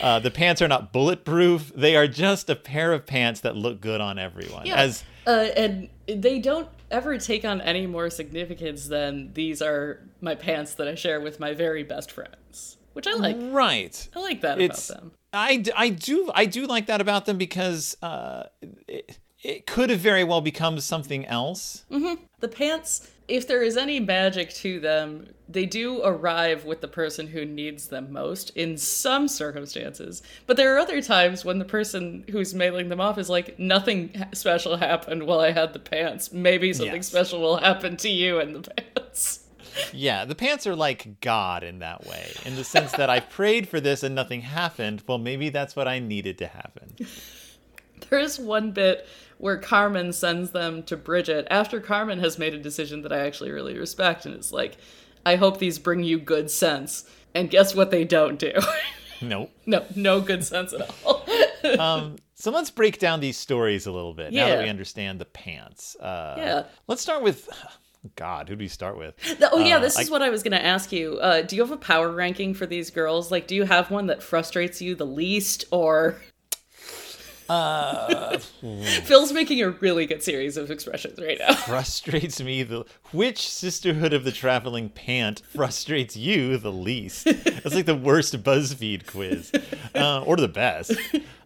C: Uh, the pants are not bulletproof. They are just a pair of pants that look good on everyone.
B: Yeah.
C: As
B: uh, and they don't ever take on any more significance than these are my pants that I share with my very best friends, which I like.
C: right.
B: I like that
C: It's
B: about them.
C: I, I do I do like that about them because uh, it, it could have very well become something else. Mm-hmm.
B: The pants, if there is any magic to them, they do arrive with the person who needs them most in some circumstances. But there are other times when the person who's mailing them off is like, nothing special happened while I had the pants. Maybe something
C: Yes.
B: special will happen to you in the [LAUGHS] pants.
C: Yeah, the pants are like God in that way, in the sense that I prayed for this and nothing happened. Well, maybe that's what I needed to happen. [LAUGHS]
B: There is one bit where Carmen sends them to Bridget after Carmen has made a decision that I actually really respect, and it's like, I hope these bring you good sense. And guess what they don't do? [LAUGHS]
C: Nope.
B: no, no good sense at all. [LAUGHS]
C: Um, so let's break down these stories a little bit now that
B: Yeah.
C: we understand the pants. Uh,
B: Yeah.
C: Let's start with God. Who do we start with?
B: Th- Oh yeah,
C: Uh,
B: this
C: I-
B: is what I was going to ask you. Uh, do you have a power ranking for these girls? Like, do you have one that frustrates you the least, or
C: Uh, [LAUGHS]
B: Phil's making a really good series of expressions right now. [LAUGHS]
C: frustrates me the which sisterhood of the traveling pant frustrates you the least that's like the worst buzzfeed quiz uh, or the best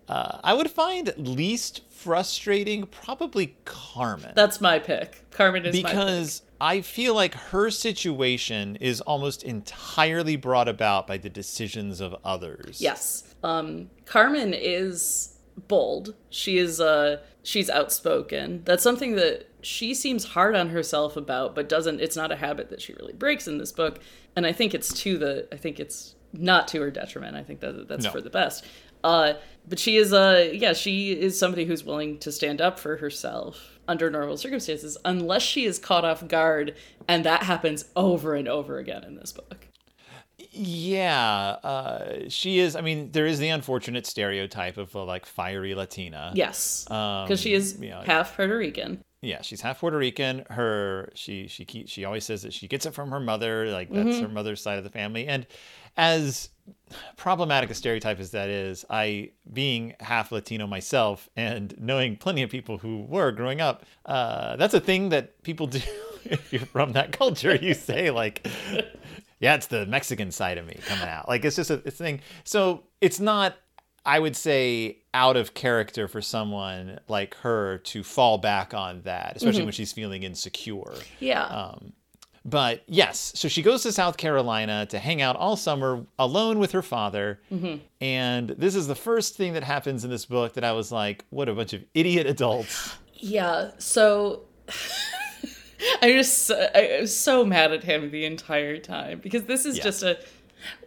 C: uh, i would find least frustrating probably carmen
B: That's my pick. Carmen is
C: because i feel like her situation is almost entirely brought about by the decisions of others
B: Yes. Um, Carmen is bold. She is uh she's outspoken. That's something that she seems hard on herself about, but doesn't it's not a habit that she really breaks in this book. And I think it's to the I think it's not to her detriment. I think that that's
C: No.
B: for the best. Uh but she is uh yeah, she is somebody who's willing to stand up for herself under normal circumstances unless she is caught off guard and that happens over and over again in this book.
C: Yeah uh, she is i mean there is the unfortunate stereotype of a like fiery latina
B: Yes.
C: Um,
B: Because she is
C: yeah.
B: half Puerto Rican.
C: Yeah, she's half Puerto Rican. Her she she she always says that she gets it from her mother, like that's her mother's side of the family. And as problematic a stereotype as that is, I being half Latino myself and knowing plenty of people who were growing up, uh, that's a thing that people [LAUGHS] do. if you're from that culture, you say like, yeah, it's the Mexican side of me coming out. Like it's just a, it's a thing. So it's not I would say out of character for someone like her to fall back on that, especially when she's feeling insecure.
B: Yeah.
C: Um, but yes, so she goes to South Carolina to hang out all summer alone with her father. And this is the first thing that happens in this book that I was like, what a bunch of idiot adults.
B: Yeah, so I just I was so mad at him the entire time because this is
C: Yeah.
B: just a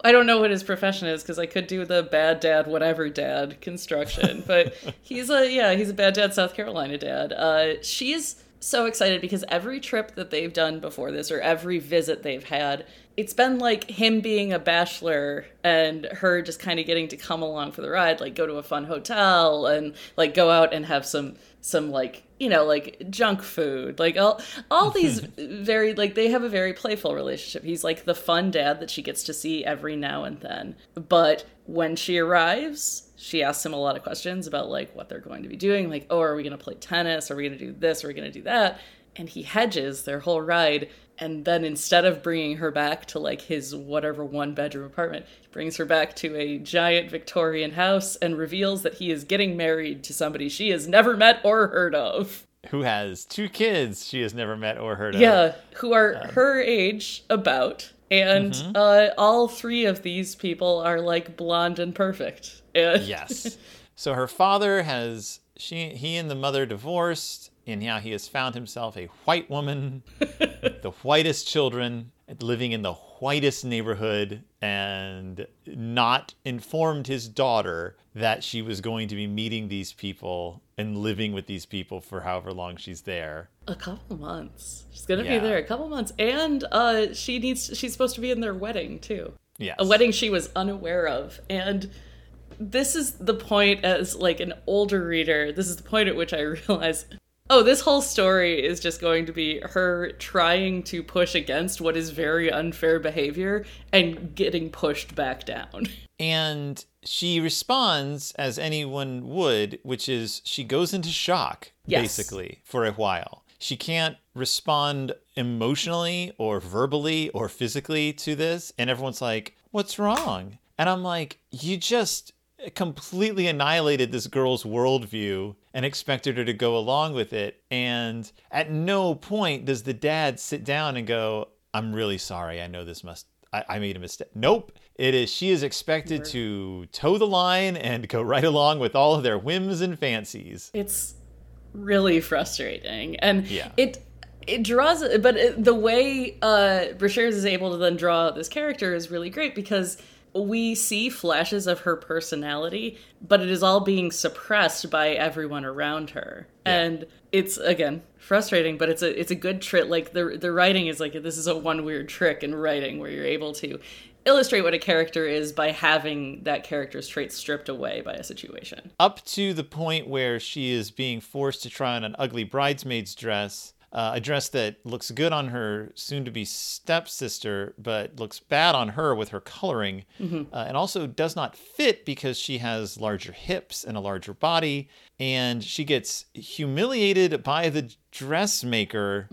B: I don't know what his profession is because I could do the bad dad whatever dad construction, [LAUGHS] but he's a yeah he's a bad dad South Carolina dad. Uh, she's so excited because every trip that they've done before this or every visit they've had, it's been like him being a bachelor and her just kind of getting to come along for the ride, like go to a fun hotel and like go out and have some some like you know like junk food. Like all all these [LAUGHS] very like they have a very playful relationship. He's like the fun dad that she gets to see every now and then. But when she arrives she asks him a lot of questions about like what they're going to be doing. Like oh are we going to play tennis? Are we going to do this? Are we going to do that? And he hedges their whole ride. And then instead of bringing her back to like his whatever one bedroom apartment, he brings her back to a giant Victorian house and reveals that he is getting married to somebody she has never met or heard of.
C: Who has two kids she has never met or heard of.
B: Yeah, who are her age about. And uh, all three of these people are like blonde and perfect. And
C: Yes. so her father has she he and the mother divorced, and now he has found himself a white woman, [LAUGHS] the whitest children, living in the whitest neighborhood, and not informed his daughter that she was going to be meeting these people and living with these people for however long she's there.
B: a couple months. She's gonna
C: Yeah.
B: be there a couple months, and uh, she needs. She's supposed to be in their wedding too.
C: Yes.
B: a wedding she was unaware of, and this is the point as like an older reader. This is the point at which I [LAUGHS] realize. Oh, this whole story is just going to be her trying to push against what is very unfair behavior and getting pushed back down. [LAUGHS]
C: And she responds as anyone would, which is she goes into shock,
B: Yes.
C: basically, for a while. She can't respond emotionally or verbally or physically to this. And everyone's like, What's wrong? And I'm like, You just completely annihilated this girl's worldview and expected her to go along with it. And at no point does the dad sit down and go, I'm really sorry. I know this must I, I made a mistake. Nope. It is she is expected to toe the line and go right along with all of their whims and fancies.
B: It's really frustrating, and
C: Yeah.
B: it it draws. But it, the way uh, Brashares is able to then draw this character is really great because we see flashes of her personality, but it is all being suppressed by everyone around her, and it's again frustrating. But it's a it's a good trick. Like the the writing is like this is a one weird trick in writing where you're able to illustrate what a character is by having that character's traits stripped away by a situation.
C: Up to the point where she is being forced to try on an ugly bridesmaid's dress, uh, a dress that looks good on her soon to be stepsister, but looks bad on her with her coloring, uh, and also does not fit because she has larger hips and a larger body. And she gets humiliated by the dressmaker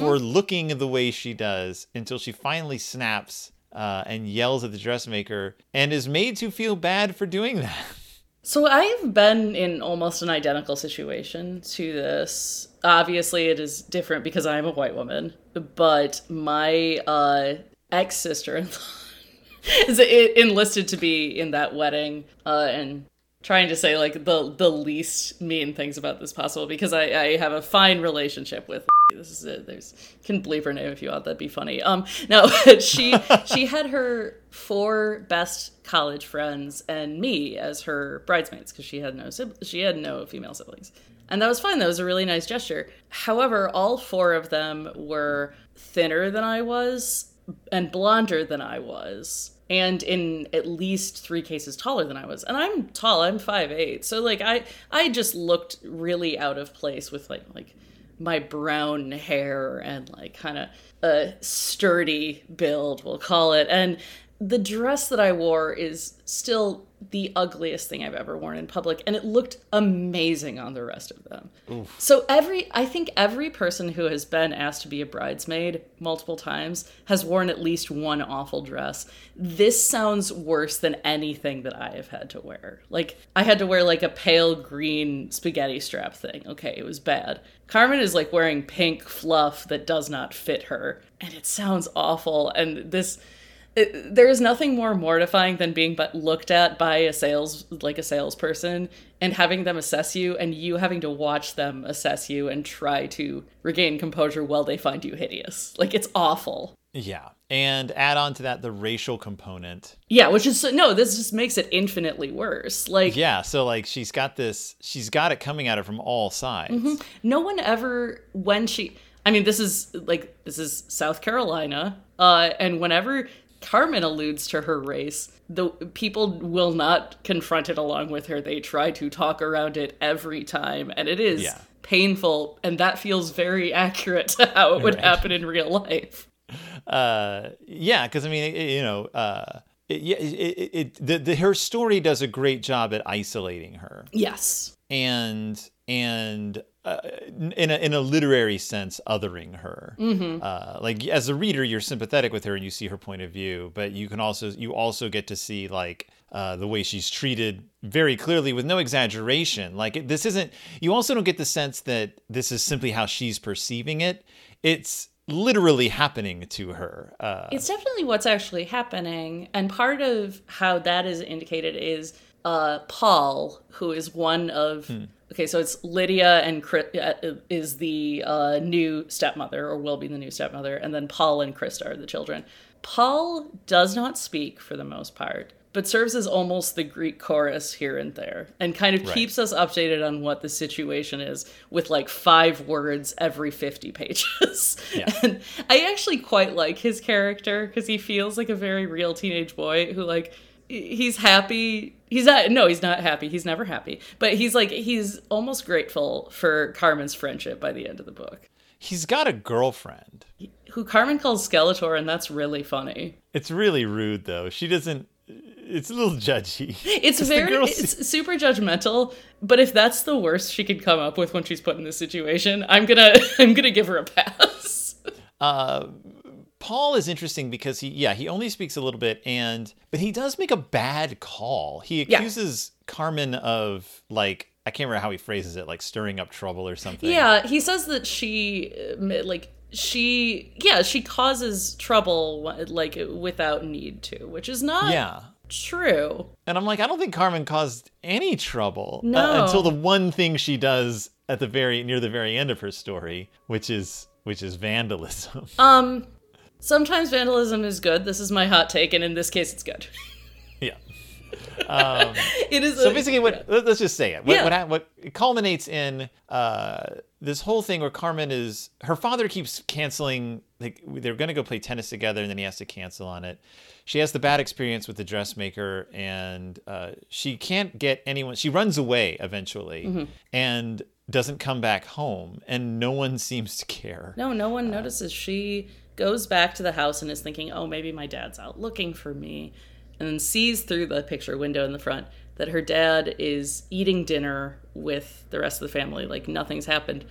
C: for looking the way she does until she finally snaps uh, and yells at the dressmaker and is made to feel bad for doing that. [LAUGHS]
B: So I've been in almost an identical situation to this. Obviously, it is different because I am a white woman, but my uh, ex sister in law [LAUGHS] is enlisted to be in that wedding uh, and trying to say like the the least mean things about this possible because I, I have a fine relationship with [LAUGHS] this is it. There's can bleep her name if you want. That'd be funny. Um no [LAUGHS] she she had her four best college friends and me as her bridesmaids because she had no she had no female siblings and that was fine that was a really nice gesture however all four of them were thinner than i was and blonder than I was, and in at least three cases taller than I was. And I'm tall, I'm five eight. So like I I just looked really out of place with like like my brown hair and like kind of a sturdy build, we'll call it. And the dress that I wore is still the ugliest thing I've ever worn in public, and it looked amazing on the rest of them. So every, I think every person who has been asked to be a bridesmaid multiple times has worn at least one awful dress. This sounds worse than anything that I have had to wear. Like I had to wear like a pale green spaghetti strap thing. Okay, it was bad. Carmen is like wearing pink fluff that does not fit her, and it sounds awful. And this it, there is nothing more mortifying than being but looked at by a sales like a salesperson and having them assess you and you having to watch them assess you and try to regain composure while they find you hideous like it's awful
C: Yeah. And add on to that the racial component.
B: yeah which is no this just makes it infinitely worse like
C: Yeah. So, like, she's got this, she's got it coming at her from all sides.
B: no one ever when she i mean this is like this is south carolina uh and whenever carmen alludes to her race the people will not confront it along with her they try to talk around it every time and it is
C: Yeah.
B: painful and that feels very accurate to how it would
C: Right.
B: happen in real life
C: Uh, yeah. Cause, I mean, it, you know, uh, it, it, it, it the, the, her story does a great job at isolating her.
B: yes
C: and and uh, in a in a literary sense othering her. Mm-hmm. Uh, like as a reader, you're sympathetic with her and you see her point of view, but you can also you also get to see like uh, the way she's treated very clearly with no exaggeration. Like it, this isn't. You also don't get the sense that this is simply how she's perceiving it. It's literally happening to her. Uh,
B: it's definitely what's actually happening, and part of how that is indicated is uh, Paul, who is one of. Hmm. Okay, so it's Lydia and Chris, uh, is the uh, new stepmother, or will be the new stepmother, and then Paul and Krista are the children. Paul does not speak for the most part, but serves as almost the Greek chorus here and there, and kind of right. keeps us updated on what the situation is with like five words every 50 pages. Yeah. [LAUGHS] And I actually quite like his character because he feels like a very real teenage boy who, like, he's happy he's not no he's not happy. He's never happy. But he's like he's almost grateful for carmen's friendship by the end of the book.
C: He's got a girlfriend.
B: Who carmen calls skeletor and that's really funny.
C: It's really rude though. She doesn't it's a little judgy. [LAUGHS]
B: It's very it's super judgmental but if that's the worst she could come up with when she's put in this situation i'm gonna [LAUGHS] i'm gonna give her a pass. [LAUGHS]
C: Uh Paul is interesting because he, yeah, he only speaks a little bit, and but he does make a bad call. He accuses yeah. Carmen of like I can't remember how he phrases it, like stirring up trouble or something.
B: Yeah, he says that she like she yeah she causes trouble like without need to, which is not
C: yeah
B: true.
C: And I'm like, I don't think Carmen caused any trouble
B: uh, no.
C: uh, until the one thing she does at the very near the very end of her story, which is which is vandalism.
B: Um, Sometimes vandalism is good. This is my hot take, and in this case, it's good. [LAUGHS]
C: yeah. Um, [LAUGHS]
B: it is.
C: So a, basically, what yeah. let's just say it. What, yeah. what, what culminates in uh, this whole thing where Carmen is her father keeps canceling. Like they're going to go play tennis together, and then he has to cancel on it. She has the bad experience with the dressmaker, and uh, she can't get anyone. She runs away eventually, mm-hmm. and doesn't come back home, and no one [LAUGHS] seems to care.
B: No, no one uh, notices. She goes back to the house and is thinking, oh, maybe my dad's out looking for me, and then sees through the picture window in the front that her dad is eating dinner with the rest of the family, like nothing's happened.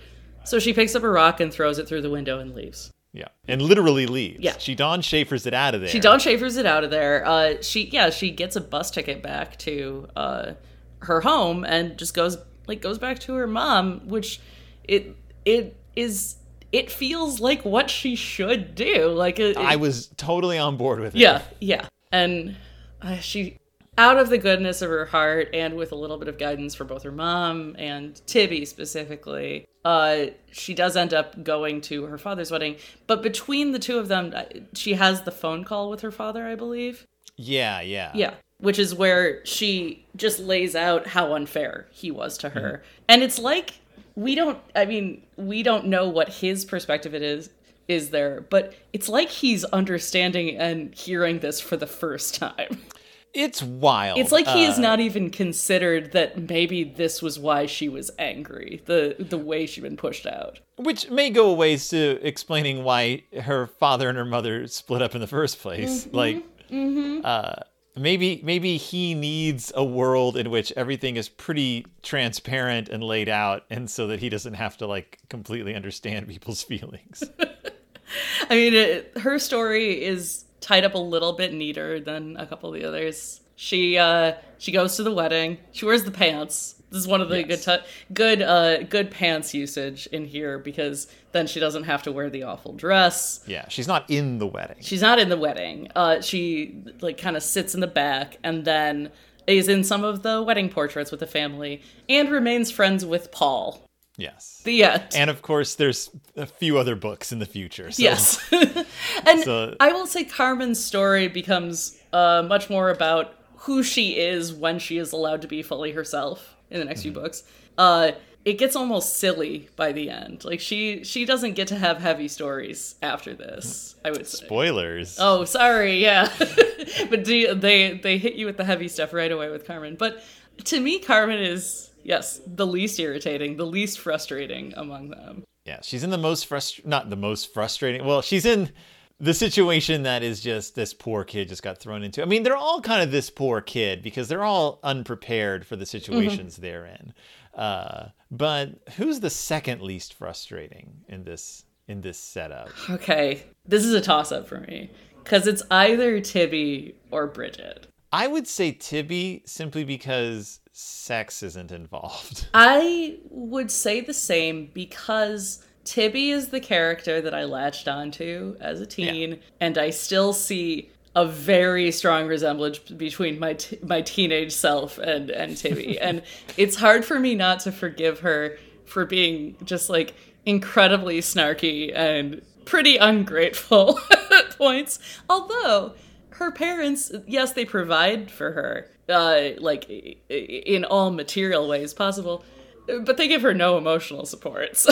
B: So she picks up a rock and throws it through the window and leaves.
C: Yeah, and literally leaves.
B: Yeah,
C: she Dawn Schafer's it out of there.
B: She Dawn Schafer's it out of there. Uh, she yeah, she gets a bus ticket back to uh, her home and just goes like goes back to her mom, which it it is it feels like what she should do. Like it,
C: I was totally on board with it.
B: Yeah, yeah, and uh, she, out of the goodness of her heart, and with a little bit of guidance from both her mom and Tibby specifically, uh, she does end up going to her father's wedding. But between the two of them, uh, she has the phone call with her father, I believe.
C: Yeah, yeah,
B: yeah. Which is where she just lays out how unfair he was to her, mm-hmm. and it's like we don't i mean we don't know what his perspective it is is there but it's like he's understanding and hearing this for the first time.
C: It's wild.
B: It's like he uh, has not even considered that maybe this was why she was angry the the way she'd been pushed out.
C: Which may go a ways to explaining why her father and her mother split up in the first place. Mm-hmm, like
B: mm-hmm.
C: uh maybe maybe he needs a world in which everything is pretty transparent and laid out and so that he doesn't have to like completely understand [LAUGHS] people's feelings. [LAUGHS]
B: I mean it, her story is tied up a little bit neater than a couple of the others. She uh she goes to the wedding. She wears the pants this is one of the yes. good, good, uh, good pants usage in here because then she doesn't have to wear the awful dress.
C: Yeah, she's not in the wedding.
B: She's not in the wedding. Uh, she like kind of sits in the back and then is in some of the wedding portraits with the family and remains friends with Paul.
C: Yes.
B: The end.
C: And of course, there's a few other books in the future. So.
B: Yes. [LAUGHS] and so. I will say Carmen's story becomes uh, much more about who she is when she is allowed to be fully herself in the next mm-hmm. few books. Uh, it gets almost silly by the end. Like she she doesn't get to have heavy stories after this. I would say.
C: Spoilers.
B: Oh, sorry. Yeah, [LAUGHS] but do, they they hit you with the heavy stuff right away with Carmen. But to me, Carmen is yes the least irritating, the least frustrating among them.
C: Yeah, she's in the most frust not the most frustrating. Well, she's in the situation that is just this poor kid just got thrown into. I mean, they're all kind of this poor kid because they're all unprepared for the situations mm-hmm. they're in. Uh, but who's the second least frustrating in this in this setup?
B: Okay, this is a toss up for me because it's either Tibby or Bridget.
C: I would say Tibby simply because sex isn't involved.
B: I would say the same because Tibby is the character that I latched onto as a teen, yeah. and I still see a very strong resemblance between my t- my teenage self and and Tibby, [LAUGHS] and it's hard for me not to forgive her for being just like incredibly snarky and pretty ungrateful [LAUGHS] at points. Although her parents, yes, they provide for her, uh, like in all material ways possible but they give her no emotional support. [LAUGHS]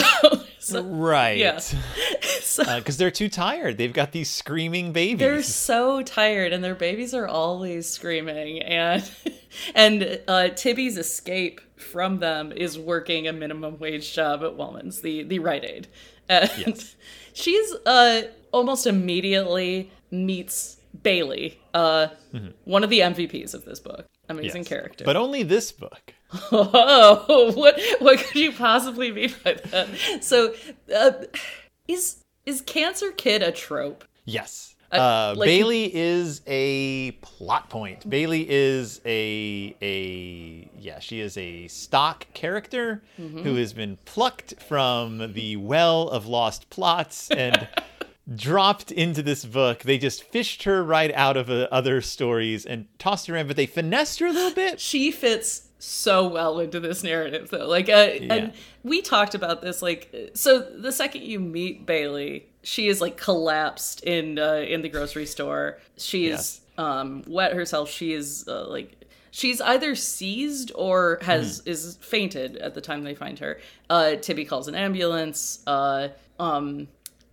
B: So, so
C: right,
B: yeah,
C: because [LAUGHS] so, uh, they're too tired. They've got these screaming babies.
B: They're so tired, and their babies are always screaming. And [LAUGHS] and uh, Tibby's escape from them is working a minimum wage job at Wallman's, the the Rite Aid. And yes. she's uh, almost immediately meets Bailey, uh, mm-hmm. one of the MVPs of this book. Amazing yes. character.
C: But only this book. [LAUGHS]
B: Oh, what what could you possibly mean by that? So, uh, is is Cancer Kid a trope?
C: Yes. Uh, uh, like, Bailey is a plot point. Bailey is a a yeah, she is a stock character mm-hmm. who has been plucked from the well of lost plots and [LAUGHS] dropped into this book. They just fished her right out of uh, other stories and tossed her in, but they finessed her a little bit.
B: She fits so well into this narrative though. Like uh, yeah. and we talked about this like so the second you meet Bailey, she is like collapsed in uh, in the grocery store. She is um wet herself. She is uh, like she's either seized or has mm. is fainted at the time they find her. Uh Tibby calls an ambulance. Uh um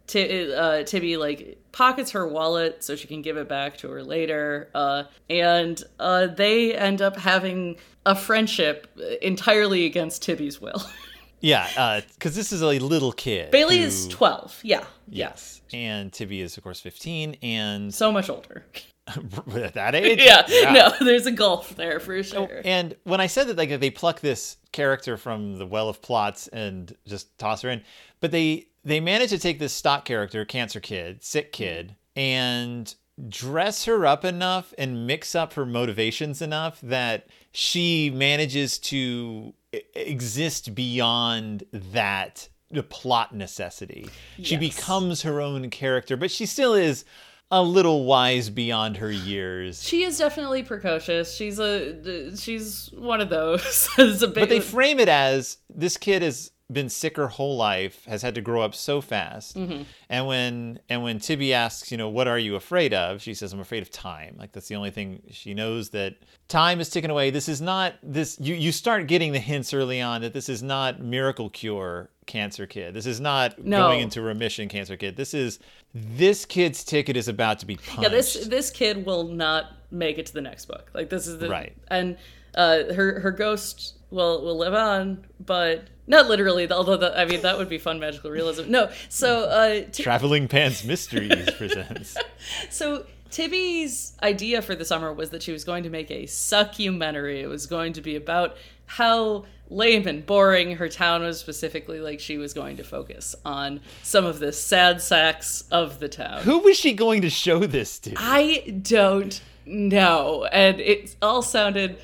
B: T- uh, Tibby like pockets her wallet so she can give it back to her later, uh, and uh, they end up having a friendship entirely against Tibby's will. [LAUGHS]
C: yeah, because uh, this is a little kid.
B: Bailey who... is twelve. Yeah.
C: Yes, and Tibby is of course fifteen, and
B: so much older.
C: at [LAUGHS] that age. [LAUGHS]
B: Yeah. yeah. no, there's a gulf there for sure.
C: Oh, and when I said that, like they pluck this character from the well of plots and just toss her in, but they they manage to take this stock character, Cancer Kid, sick mm-hmm. kid, and dress her up enough and mix up her motivations enough that she manages to exist beyond that the plot necessity. Yes. She becomes her own character, but she still is a little wise beyond her years.
B: She is definitely precocious. She's a she's one of those. [LAUGHS] big...
C: But they frame it as this kid is been sick her whole life, has had to grow up so fast. Mm-hmm. And when and when Tibby asks, you know, what are you afraid of? She says, I'm afraid of time. Like that's the only thing she knows that time is ticking away. This is not this you you start getting the hints early on that this is not miracle cure cancer kid. This is not no. going into remission cancer kid. This is this kid's ticket is about to be punched.
B: Yeah, this this kid will not make it to the next book. Like this is the
C: right.
B: And uh, her her ghost will will live on, but not literally, although the, I mean that would be fun magical realism. No, so uh,
C: traveling pants mysteries presents. [LAUGHS]
B: So Tibby's idea for the summer was that she was going to make a suckumentary. It was going to be about how lame and boring her town was specifically like she was going to focus on some of the sad sacks of the town
C: who was she going to show this to
B: i don't know and it all sounded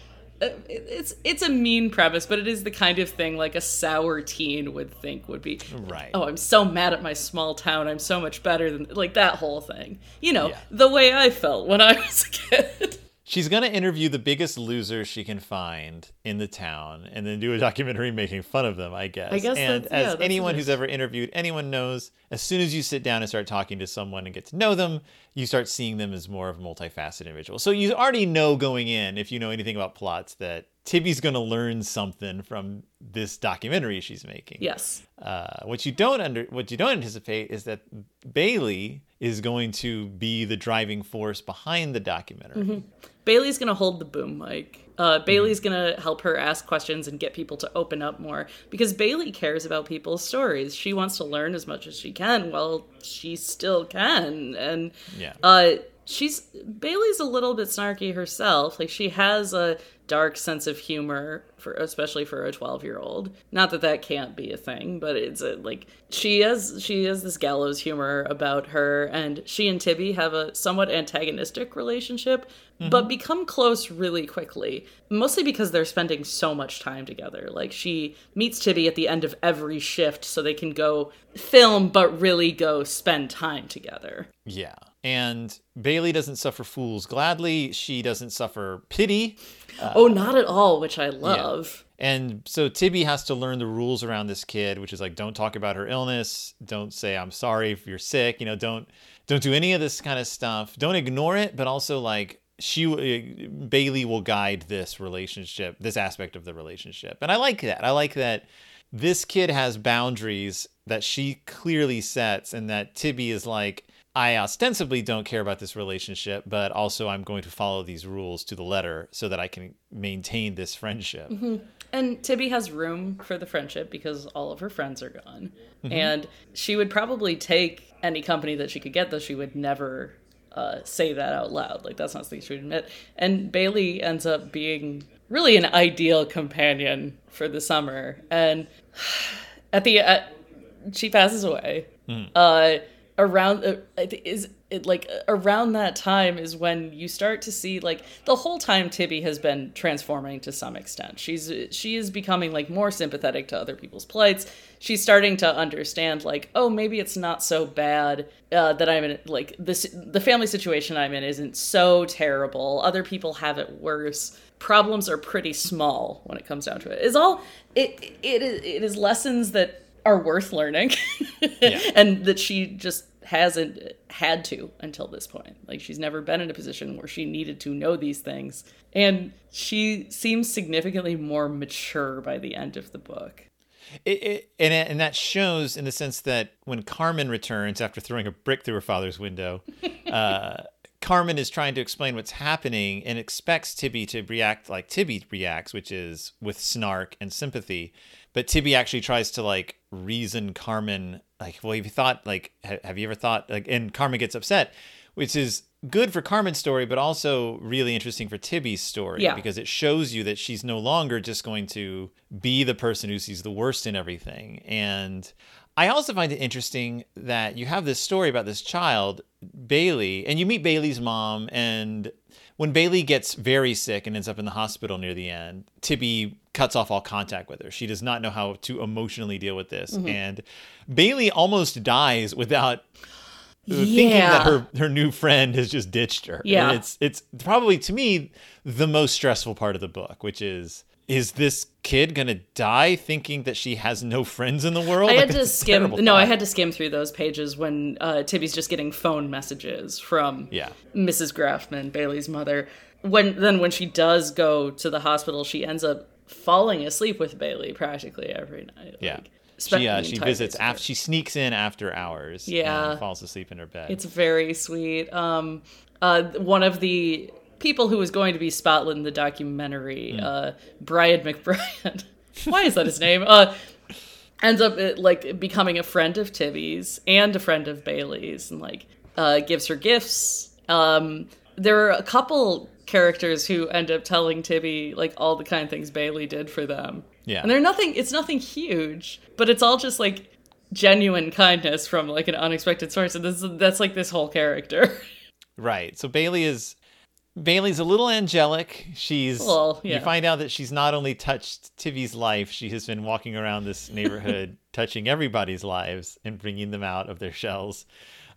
B: Uh, it's it's a mean premise, but it is the kind of thing like a sour teen would think would be.
C: Right.
B: Oh, I'm so mad at my small town. I'm so much better than like that whole thing. You know, yeah. the way I felt when I [LAUGHS] was a kid.
C: She's going to interview the biggest losers she can find in the town and then do a [LAUGHS] documentary making fun of them, I guess.
B: I guess
C: and
B: as
C: anyone who's ever interviewed anyone knows, as soon as you sit down and start talking to someone and get to know them, you start seeing them as more of a multifaceted individual. So you already know going in, if you know anything about plots, that Tibby's going to learn something from this documentary she's making.
B: Yes.
C: Uh, what you don't under what you don't anticipate is that Bailey is going to be the driving force behind the documentary. Mm-hmm.
B: Bailey's going to hold the boom mic. Uh, Bailey's mm-hmm. going to help her ask questions and get people to open up more because Bailey cares about people's stories. She wants to learn as much as she can while she still can. And
C: yeah.
B: Uh, she's Bailey's a little bit snarky herself. Like she has a dark sense of humor for especially for a 12 year old not that that can't be a thing but it's a, like she has she has this gallows humor about her and she and tibby have a somewhat antagonistic relationship mm-hmm. but become close really quickly mostly because they're spending so much time together. Like she meets tibby at the end of every shift so they can go film but really go spend time together.
C: Yeah. And Bailey doesn't suffer fools gladly. She doesn't suffer pity.
B: oh not at all which i love
C: And so Tibby has to learn the rules around this kid, which is like don't talk about her illness, don't say I'm sorry if you're sick, you know, don't don't do any of this kind of stuff. Don't ignore it, but also like she uh, Bailey will guide this relationship, this aspect of the relationship. And I like that. I like that this kid has boundaries that she clearly sets and that Tibby is like I ostensibly don't care about this relationship, but also I'm going to follow these rules to the letter so that I can maintain this friendship.
B: And Tibby has room for the friendship because all of her friends are gone. And she would probably take any company that she could get, though she would never uh, say that out loud. Like, that's not something she would admit. And Bailey ends up being really an ideal companion for the summer. And [SIGHS] at the uh, she passes away. Uh, around uh, is it like around that time is when you start to see like the whole time Tibby has been transforming to some extent. She's she is becoming like more sympathetic to other people's plights. She's starting to understand like oh maybe it's not so bad uh, that I'm in like this the family situation I'm in isn't so terrible. Other people have it worse problems are pretty small when it comes down to it. Is all it it it is lessons that are worth learning, [LAUGHS] and that she just hasn't had to until this point. Like she's never been in a position where she needed to know these things, and she seems significantly more mature by the end of the book.
C: It, it, and and that shows in the sense that when Carmen returns after throwing a brick through her father's window, [LAUGHS] uh, Carmen is trying to explain what's happening and expects Tibby to react like Tibby reacts, which is with snark and sympathy. But Tibby actually tries to like reason Carmen, like, well, have you thought, like, ha- have you ever thought, like, and Carmen gets upset, which is good for Carmen's story, but also really interesting for Tibby's story
B: Yeah.
C: because it shows you that she's no longer just going to be the person who sees the worst in everything. And I also find it interesting that you have this story about this child, Bailey, and you meet Bailey's mom. And when Bailey gets very sick and ends up in the hospital near the end, Tibby cuts off all contact with her. She does not know how to emotionally deal with this. And Bailey almost dies without thinking that her her new friend has just ditched her.
B: Yeah.
C: And it's it's probably to me the most stressful part of the book, which is is this kid gonna die thinking that she has no friends in the world?
B: I
C: Like,
B: had to skim. No, I had to skim through those pages when uh, Tibby's just getting phone messages from
C: Yeah.
B: Mrs. Graffman, Bailey's mother. When then when she does go to the hospital, she ends up falling asleep with Bailey practically every night.
C: Yeah.
B: Like,
C: She uh, she visits after she sneaks in after hours.
B: Yeah.
C: and falls asleep in her bed.
B: It's very sweet. Um, uh, one of the people who was going to be Spotland in the documentary,
C: Hmm.
B: uh, Brian McBride. [LAUGHS] Why is that his name? Uh, ends up uh, like becoming a friend of Tibby's and a friend of Bailey's, and like uh, gives her gifts. Um, there are a couple characters who end up telling Tibby like all the kind of things Bailey did for them.
C: Yeah.
B: and they're nothing. It's nothing huge, but it's all just like genuine kindness from like an unexpected source, and this that's like this whole character. [LAUGHS]
C: Right. So Bailey is Bailey's a little angelic. She's
B: Well, yeah.
C: you find out that she's not only touched Tibby's life, she has been walking around this neighborhood [LAUGHS] touching everybody's lives and bringing them out of their shells.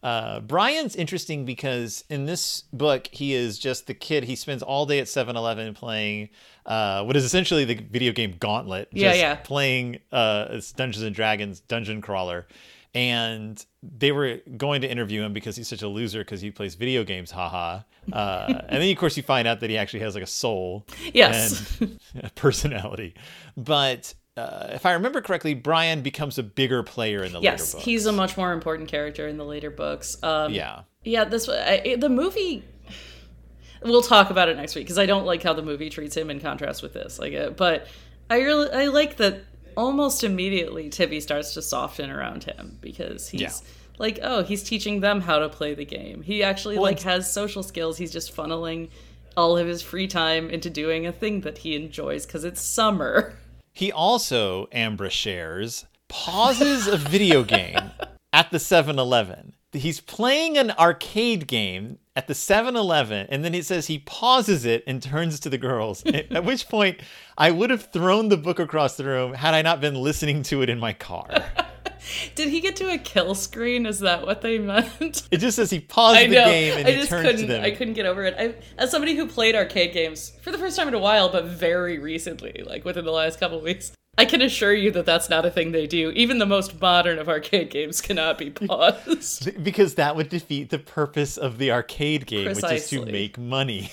C: Uh, Brian's interesting because in this book, he is just the kid. He spends all day at 7 Eleven playing uh, what is essentially the video game Gauntlet.
B: Yeah, yeah.
C: Playing uh, Dungeons and Dragons Dungeon Crawler. And they were going to interview him because he's such a loser because he plays video games, haha. Uh, [LAUGHS] and then, of course, you find out that he actually has like a soul
B: Yes.
C: and [LAUGHS] a personality. But uh, if I remember correctly, Brian becomes a bigger player in the
B: yes,
C: later books.
B: he's a much more important character in the later books. Um,
C: yeah.
B: yeah. This I, the movie. We'll talk about it next week because I don't like how the movie treats him in contrast with this. Like, uh, but I really I like that almost immediately Tibby starts to soften around him because he's
C: Yeah.
B: like, oh, he's teaching them how to play the game. He actually
C: Well,
B: like has social skills. He's just funneling all of his free time into doing a thing that he enjoys because it's summer. [LAUGHS]
C: He also, Ann Brashares, pauses a video game [LAUGHS] at the 7 Eleven. He's playing an arcade game at the 7 Eleven, and then he says he pauses it and turns to the girls. [LAUGHS] at which point, I would have thrown the book across the room had I not been listening to it in my car. [LAUGHS]
B: Did he get to a kill screen? Is that what they meant? [LAUGHS]
C: It just says he paused
B: I
C: the game and
B: I
C: he
B: just
C: turned to
B: couldn't.
C: them.
B: I couldn't get over it. I, as somebody who played arcade games for the first time in a while, but very recently, like within the last couple of weeks, I can assure you that that's not a thing they do. Even the most modern of arcade games cannot be [LAUGHS] paused.
C: Because that would defeat the purpose of the arcade game, which is to make money.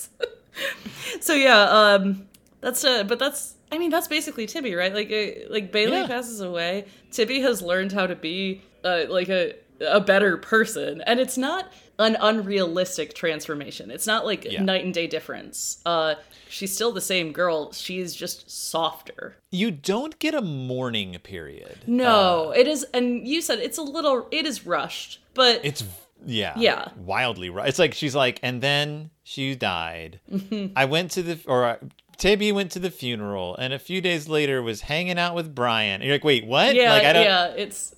C: [LAUGHS]
B: so yeah, um, that's uh, but that's. I mean, that's basically Tibby, right? Like, uh, like Bailey
C: Yeah.
B: passes away. Tibby has learned how to be uh, like a a better person, and it's not an unrealistic transformation. It's not like
C: Yeah.
B: night and day difference. Uh, she's still the same girl. She's just softer.
C: you don't get a mourning period.
B: No, it is, and you said it's a little. It is rushed, but
C: It's yeah,
B: Yeah.
C: wildly right. It's like she's like, and then she died.
B: Mm-hmm.
C: I went to the or uh, Tibby went to the funeral, and a few days later was hanging out with Brian. And you're like, wait, what?
B: yeah,
C: like I don't.
B: yeah, it's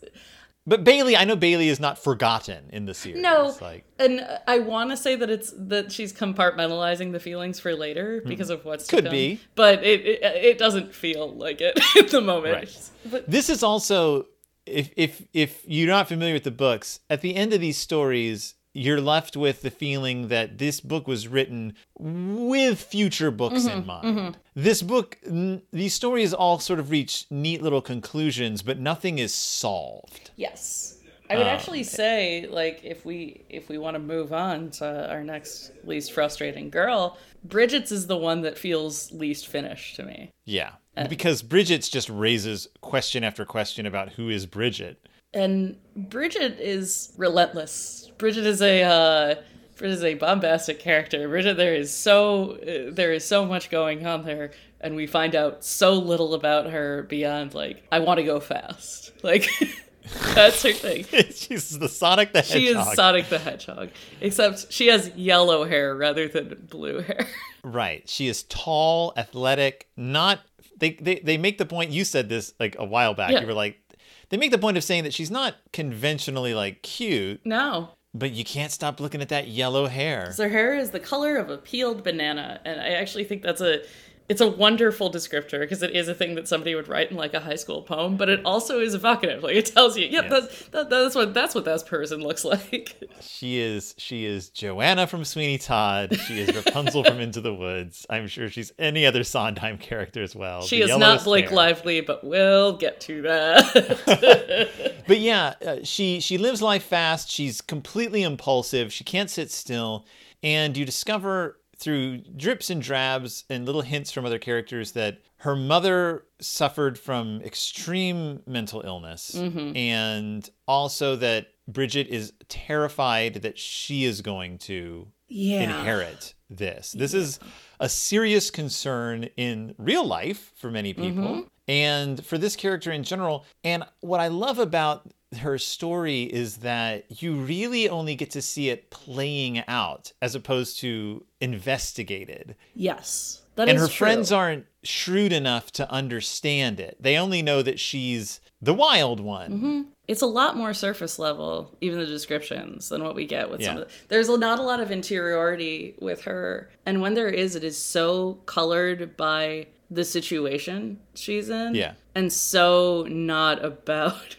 C: But Bailey, I know Bailey is not forgotten in the series.
B: No,
C: like
B: and I want to say that it's that she's compartmentalizing the feelings for later because of what's to
C: Hmm. Could
B: come.
C: be.
B: but it, it it doesn't feel like it [LAUGHS] at the moment.
C: Right.
B: But
C: this is also if if if you're not familiar with the books, at the end of these stories, you're left with the feeling that this book was written with future books
B: Mm-hmm,
C: in mind. This book, n- these stories all sort of reach neat little conclusions, but nothing is solved.
B: yes, I would
C: Um,
B: actually say like if we if we want to move on to our next least frustrating girl, Bridget's is the one that feels least finished to me.
C: Yeah.
B: Uh,
C: because Bridget's just raises question after question about who is Bridget.
B: And Bridget is relentless. Bridget is a uh, Bridget is a bombastic character. Bridget, there is so uh, there is so much going on there, and we find out so little about her beyond like I want to go fast. [LAUGHS] Like [LAUGHS] that's her thing. [LAUGHS]
C: She's the Sonic the Hedgehog.
B: She is Sonic the Hedgehog, except she has yellow hair rather than blue hair.
C: Right. She is tall, athletic, not they, they they make the point you said this like a while back.
B: Yeah.
C: You were like they make the point of saying that she's not conventionally like cute,
B: no,
C: but you can't stop looking at that yellow hair.
B: So her hair is the color of a peeled banana, and I actually think that's a it's a wonderful descriptor because it is a thing that somebody would write in like a high school poem, but it also is evocative. Like it tells you, yep,
C: Yes.
B: that's that, that's what that's what that person looks like. [LAUGHS]
C: She is she is Joanna from Sweeney Todd. She is Rapunzel from Into the Woods. I'm sure she's any other Sondheim character as well.
B: She
C: The
B: is not Blake
C: hair.
B: Lively, but we'll get to that. [LAUGHS]
C: But yeah, uh, she she lives life fast. She's completely impulsive. She can't sit still, and you discover through drips and drabs and little hints from other characters that her mother suffered from extreme mental illness, mm-hmm. and also that Bridget is terrified that she is going to
B: yeah.
C: inherit this. This is a serious concern in real life for many people mm-hmm. and for this character in general. And what I love about her story is that you really only get to see it playing out as opposed to investigated.
B: Yes. That
C: and her
B: true.
C: friends aren't shrewd enough to understand it. They only know that she's the wild one. Mm-hmm.
B: it's a lot more surface level, even the descriptions, than what we get with some of the. There's not a lot of interiority with her, and when there is, it is so colored by the situation she's in,
C: Yeah.
B: and so not [LAUGHS] about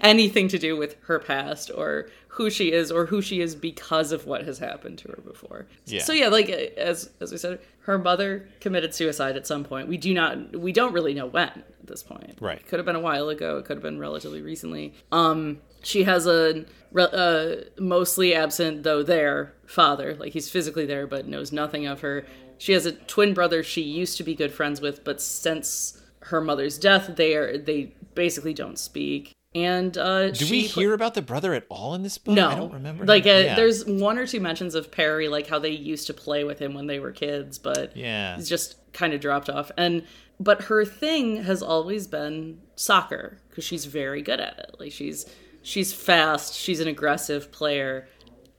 B: anything to do with her past or who she is or who she is because of what has happened to her before.
C: Yeah.
B: So yeah, like as as we said, her mother committed suicide at some point. We do not we don't really know when at this point.
C: Right.
B: It could have been a while ago. It could have been relatively recently. Um, she has a uh, mostly absent though there father, like he's physically there but knows nothing of her. She has a twin brother she used to be good friends with, but since her mother's death, they are they basically don't speak. And uh,
C: Do we hear about the brother at all in this book?
B: no,
C: I don't remember.
B: Like, uh,
C: Yeah.
B: there's one or two mentions of Perry, like how they used to play with him when they were kids, but
C: Yeah.
B: he's just kind of dropped off. And but her thing has always been soccer because she's very good at it. Like she's she's fast. She's an aggressive player.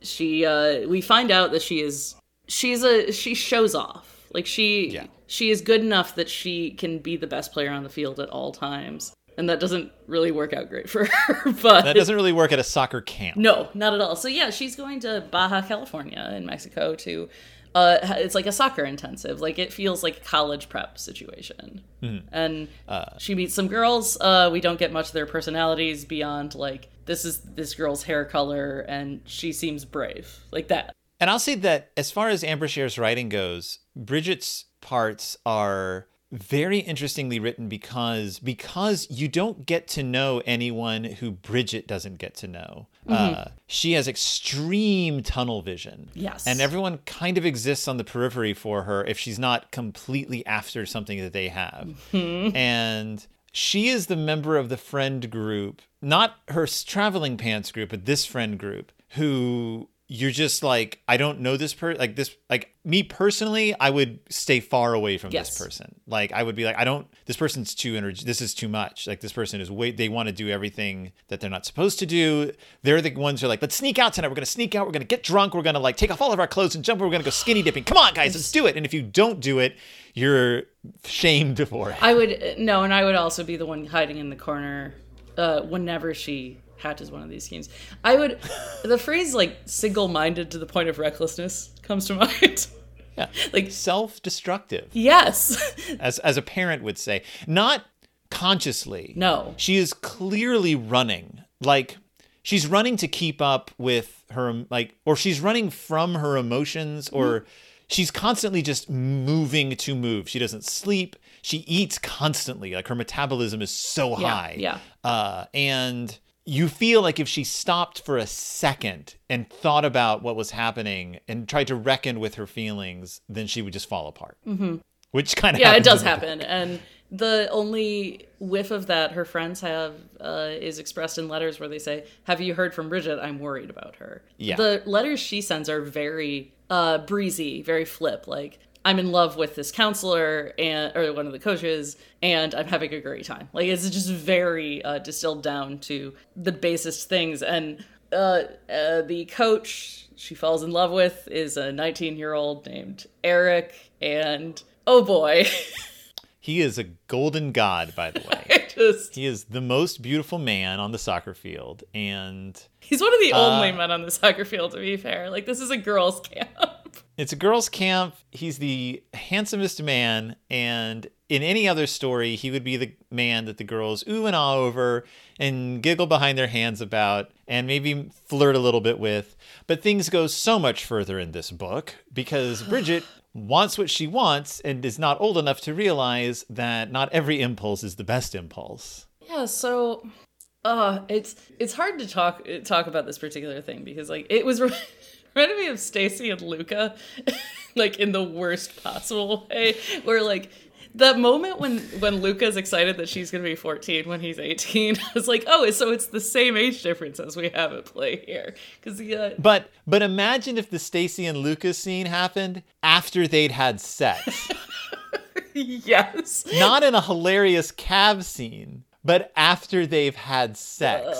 B: She uh, we find out that she is she's a she shows off. Like she
C: Yeah.
B: she is good enough that she can be the best player on the field at all times. And that doesn't really work out great for [LAUGHS] her. But
C: That doesn't really work at a soccer camp.
B: no, not at all. So yeah, she's going to Baja California in Mexico to uh it's like a soccer intensive. Like it feels like a college prep situation. And uh, she meets some girls. Uh we don't get much of their personalities beyond like this is this girl's hair color and she seems brave. Like that.
C: And I'll say that as far as Ann Brashares' writing goes, Bridget's parts are very interestingly written because because you don't get to know anyone who Bridget doesn't get to know. Uh, she has extreme tunnel vision.
B: Yes.
C: And everyone kind of exists on the periphery for her if she's not completely after something that they have. And she is the member of the friend group, not her traveling pants group, but this friend group who you're just like, I don't know this person. Like this, like me personally, I would stay far away from
B: Yes.
C: this person. Like I would be like, I don't. This person's too energy. This is too much. Like this person is way. They want to do everything that they're not supposed to do. They're the ones who are like, let's sneak out tonight. We're gonna sneak out. We're gonna get drunk. We're gonna like take off all of our clothes and jump. We're gonna go skinny dipping. Come on, guys, let's do it. And if you don't do it, you're shamed for it.
B: I would no, and I would also be the one hiding in the corner uh, whenever she hatches one of these schemes. I would the phrase like single-minded to the point of recklessness comes to [LAUGHS] mind.
C: Yeah.
B: like
C: Self-destructive,
B: yes, [LAUGHS]
C: as as a parent would say, not consciously.
B: no,
C: she is clearly running like she's running to keep up with her like or she's running from her emotions or she's constantly just moving to move she doesn't sleep she eats constantly like her metabolism is so high
B: yeah.
C: uh and you feel like if she stopped for a second and thought about what was happening and tried to reckon with her feelings then she would just fall apart mm-hmm. which kind of
B: yeah, it does happen, and the only whiff of that her friends have uh, is expressed in letters where they say, "Have you heard from Bridget? I'm worried about her."
C: Yeah.
B: the letters she sends are very uh, breezy, very flip, like. I'm in love with this counselor and or one of the coaches, and I'm having a great time. Like it's just very uh, distilled down to the basest things. And uh, uh, the coach she falls in love with is a 19 year old named Eric, and oh boy, [LAUGHS]
C: he is a golden god by the way [LAUGHS]
B: just
C: He is the most beautiful man on the soccer field, and
B: he's one of the
C: Uh,
B: only men on the soccer field. To be fair, like this is a girls' [LAUGHS] camp.
C: It's a girls' camp. He's the handsomest man, and in any other story, he would be the man that the girls ooh and ah over and giggle behind their hands about, and maybe flirt a little bit with. But things go so much further in this book because [SIGHS] Bridget wants what she wants and is not old enough to realize that not every impulse is the best impulse.
B: Yeah, so uh it's it's hard to talk talk about this particular thing because like it was [LAUGHS] reminded me of Stacy and Luca [LAUGHS] like in the worst possible way where like that moment when when Luca's excited that she's going to be 14 when he's 18 [LAUGHS] I was like oh so it's the same age difference as we have at play here cuz uh,
C: But but imagine if the Stacy and Luca scene happened after they'd had sex. [LAUGHS]
B: yes
C: Not in a hilarious cab scene, but after they've had sex.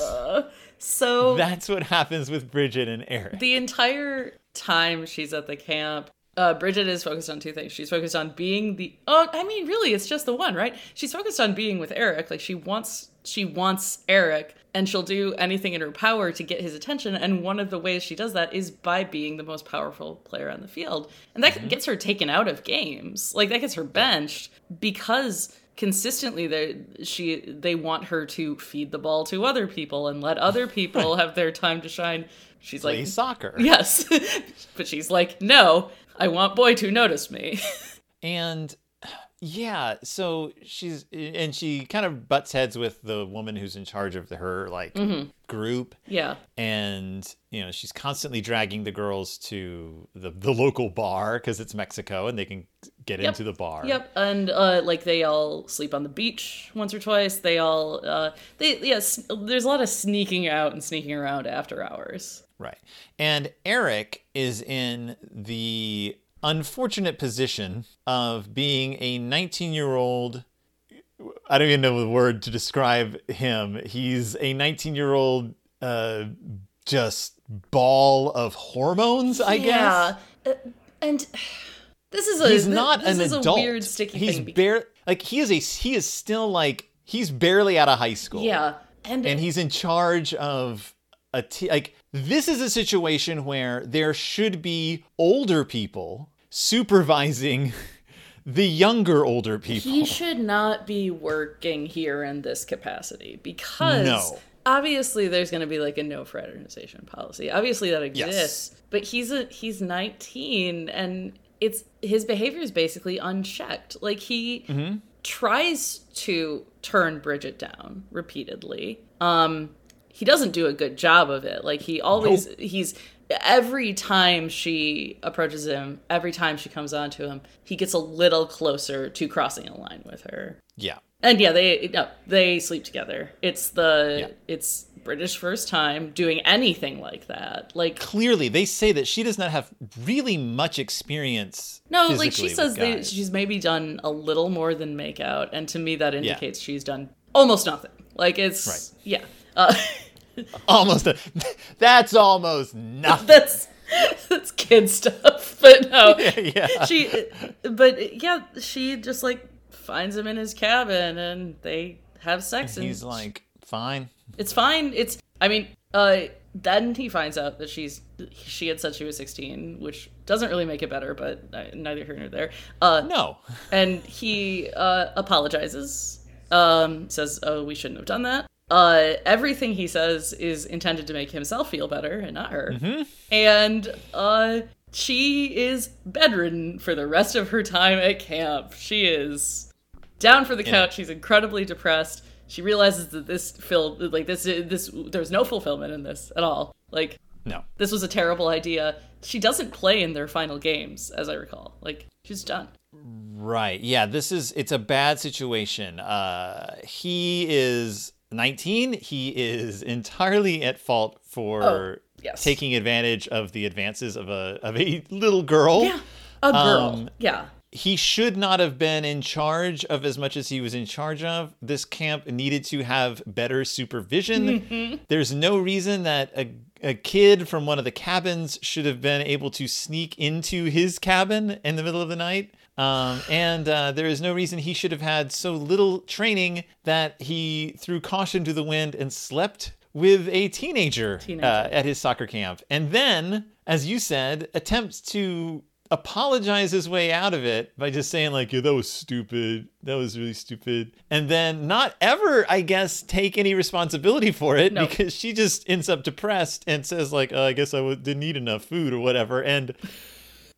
B: So
C: That's what happens with Bridget and Eric.
B: the entire time she's at the camp uh, Bridget is focused on two things. She's focused on being the. Oh, I mean, really, it's just the one, right? She's focused on being with Eric. Like she wants, she wants Eric, and she'll do anything in her power to get his attention. And one of the ways she does that is by being the most powerful player on the field, and that gets her taken out of games. Like that gets her benched because consistently they she they want her to feed the ball to other people and let other [LAUGHS] people have their time to shine. She's
C: Play
B: like,
C: soccer.
B: Yes. [LAUGHS] but she's like, no, I want boy to notice me.
C: And yeah, so she's and she kind of butts heads with the woman who's in charge of her like
B: Mm-hmm.
C: group.
B: yeah.
C: and you know she's constantly dragging the girls to the, the local bar because it's mexico and they can get
B: Yep.
C: into the bar
B: Yep. And uh like they all sleep on the beach once or twice. They all uh they yes, there's a lot of sneaking out and sneaking around after hours.
C: right and eric is in the unfortunate position of being a 19 year old i don't even know the word to describe him he's a 19 year old uh just ball of hormones i guess
B: Yeah. Uh, And this is a
C: He's not
B: this
C: an
B: is
C: adult.
B: a weird sticky
C: he's
B: thing.
C: bare like he is a he is still like he's barely out of high school.
B: yeah, and,
C: and he's in charge of a t- like this is a situation where there should be older people supervising [LAUGHS] the younger older people.
B: he should not be working here in this capacity because
C: No.
B: obviously there's going to be like a no fraternization policy. Obviously that
C: Yes.
B: exists, but he's a he's 19 and it's his behavior is basically unchecked. Like he
C: Mm-hmm.
B: tries to turn Bridget down repeatedly. Um he doesn't do a good job of it. Like he always he's every time she approaches him, every time she comes on to him, he gets a little closer to crossing a line with her.
C: yeah.
B: And yeah, they no, they sleep together. It's the
C: Yeah.
B: it's Bridget's first time doing anything like that. Like
C: Clearly, they say that she does not have really much experience.
B: no, like she says they, she's maybe done a little more than make out, and to me that indicates she's done almost nothing. Like it's
C: Right.
B: yeah. Uh, [LAUGHS] [LAUGHS]
C: almost a, [LAUGHS] that's almost nothing.
B: that's that's kid stuff, [LAUGHS] but no.
C: yeah.
B: she but yeah she just like finds him in his cabin and they have sex and
C: He's like, fine.
B: it's fine it's i mean uh then he finds out that she's she had said she was 16 which doesn't really make it better but neither here nor there uh
C: No.
B: and he uh apologizes um says oh we shouldn't have done that uh everything he says is intended to make himself feel better and not her. And uh she is bedridden for the rest of her time at camp. She is down for the couch. She's incredibly depressed. She realizes that this filled like this this there's no fulfillment in this at all. Like
C: No.
B: this was a terrible idea. She doesn't play in their final games as i recall. Like she's done.
C: Right. Yeah, this is it's a bad situation. Uh he is 19. He is entirely at fault for
B: Oh, yes.
C: taking advantage of the advances of a of a little girl.
B: yeah a girl
C: Um,
B: yeah
C: He should not have been in charge of as much as he was in charge of. This camp needed to have better supervision.
B: Mm-hmm.
C: There's no reason that a a kid from one of the cabins should have been able to sneak into his cabin in the middle of the night. Um, and uh, there is no reason he should have had so little training that he threw caution to the wind and slept with a teenager,
B: Teenager.
C: Uh, at his soccer camp. And then, as you said, attempts to apologize his way out of it by just saying like yeah that was stupid that was really stupid and then not ever i guess take any responsibility for it
B: No.
C: because she just ends up depressed and says like uh, i guess i w- didn't eat enough food or whatever and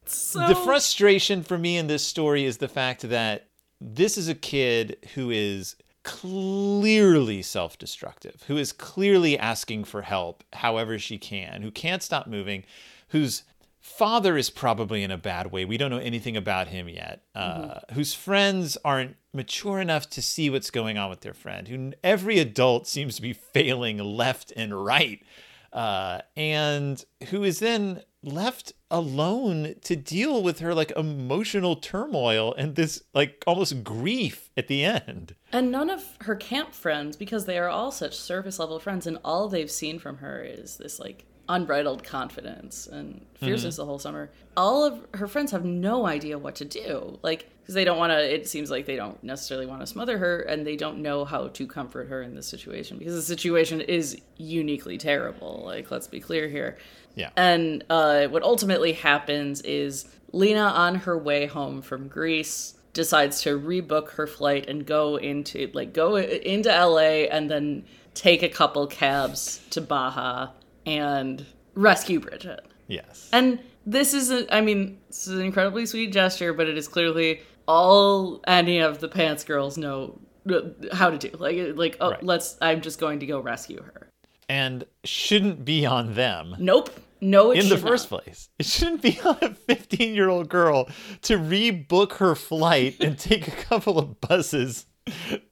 B: so
C: the frustration for me in this story is the fact that this is a kid who is clearly self destructive, who is clearly asking for help however she can, who can't stop moving, whose father is probably in a bad way. We don't know anything about him yet, uh, whose friends aren't mature enough to see what's going on with their friend, who every adult seems to be failing left and right. Uh, and who is then left alone to deal with her like emotional turmoil and this like almost grief at the end.
B: And none of her camp friends, because they are all such surface level friends, and all they've seen from her is this like unbridled confidence and fierceness mm-hmm. the whole summer. All of her friends have no idea what to do. Like, because they don't want to, it seems like they don't necessarily want to smother her and they don't know how to comfort her in this situation because the situation is uniquely terrible. Like, let's be clear here.
C: Yeah.
B: And uh, what ultimately happens is Lena, on her way home from Greece, decides to rebook her flight and go into like go into LA and then take a couple cabs to Baja and rescue Bridget.
C: Yes.
B: And this is a, I mean, this is an incredibly sweet gesture, but it is clearly all any of the pants girls know uh, how to do. Like like oh,
C: Right.
B: let's I'm just going to go rescue her.
C: And shouldn't be on them.
B: Nope. No, it
C: in the first
B: not.
C: place. It shouldn't be [LAUGHS] on a 15 year old girl to rebook her flight and take a couple of buses.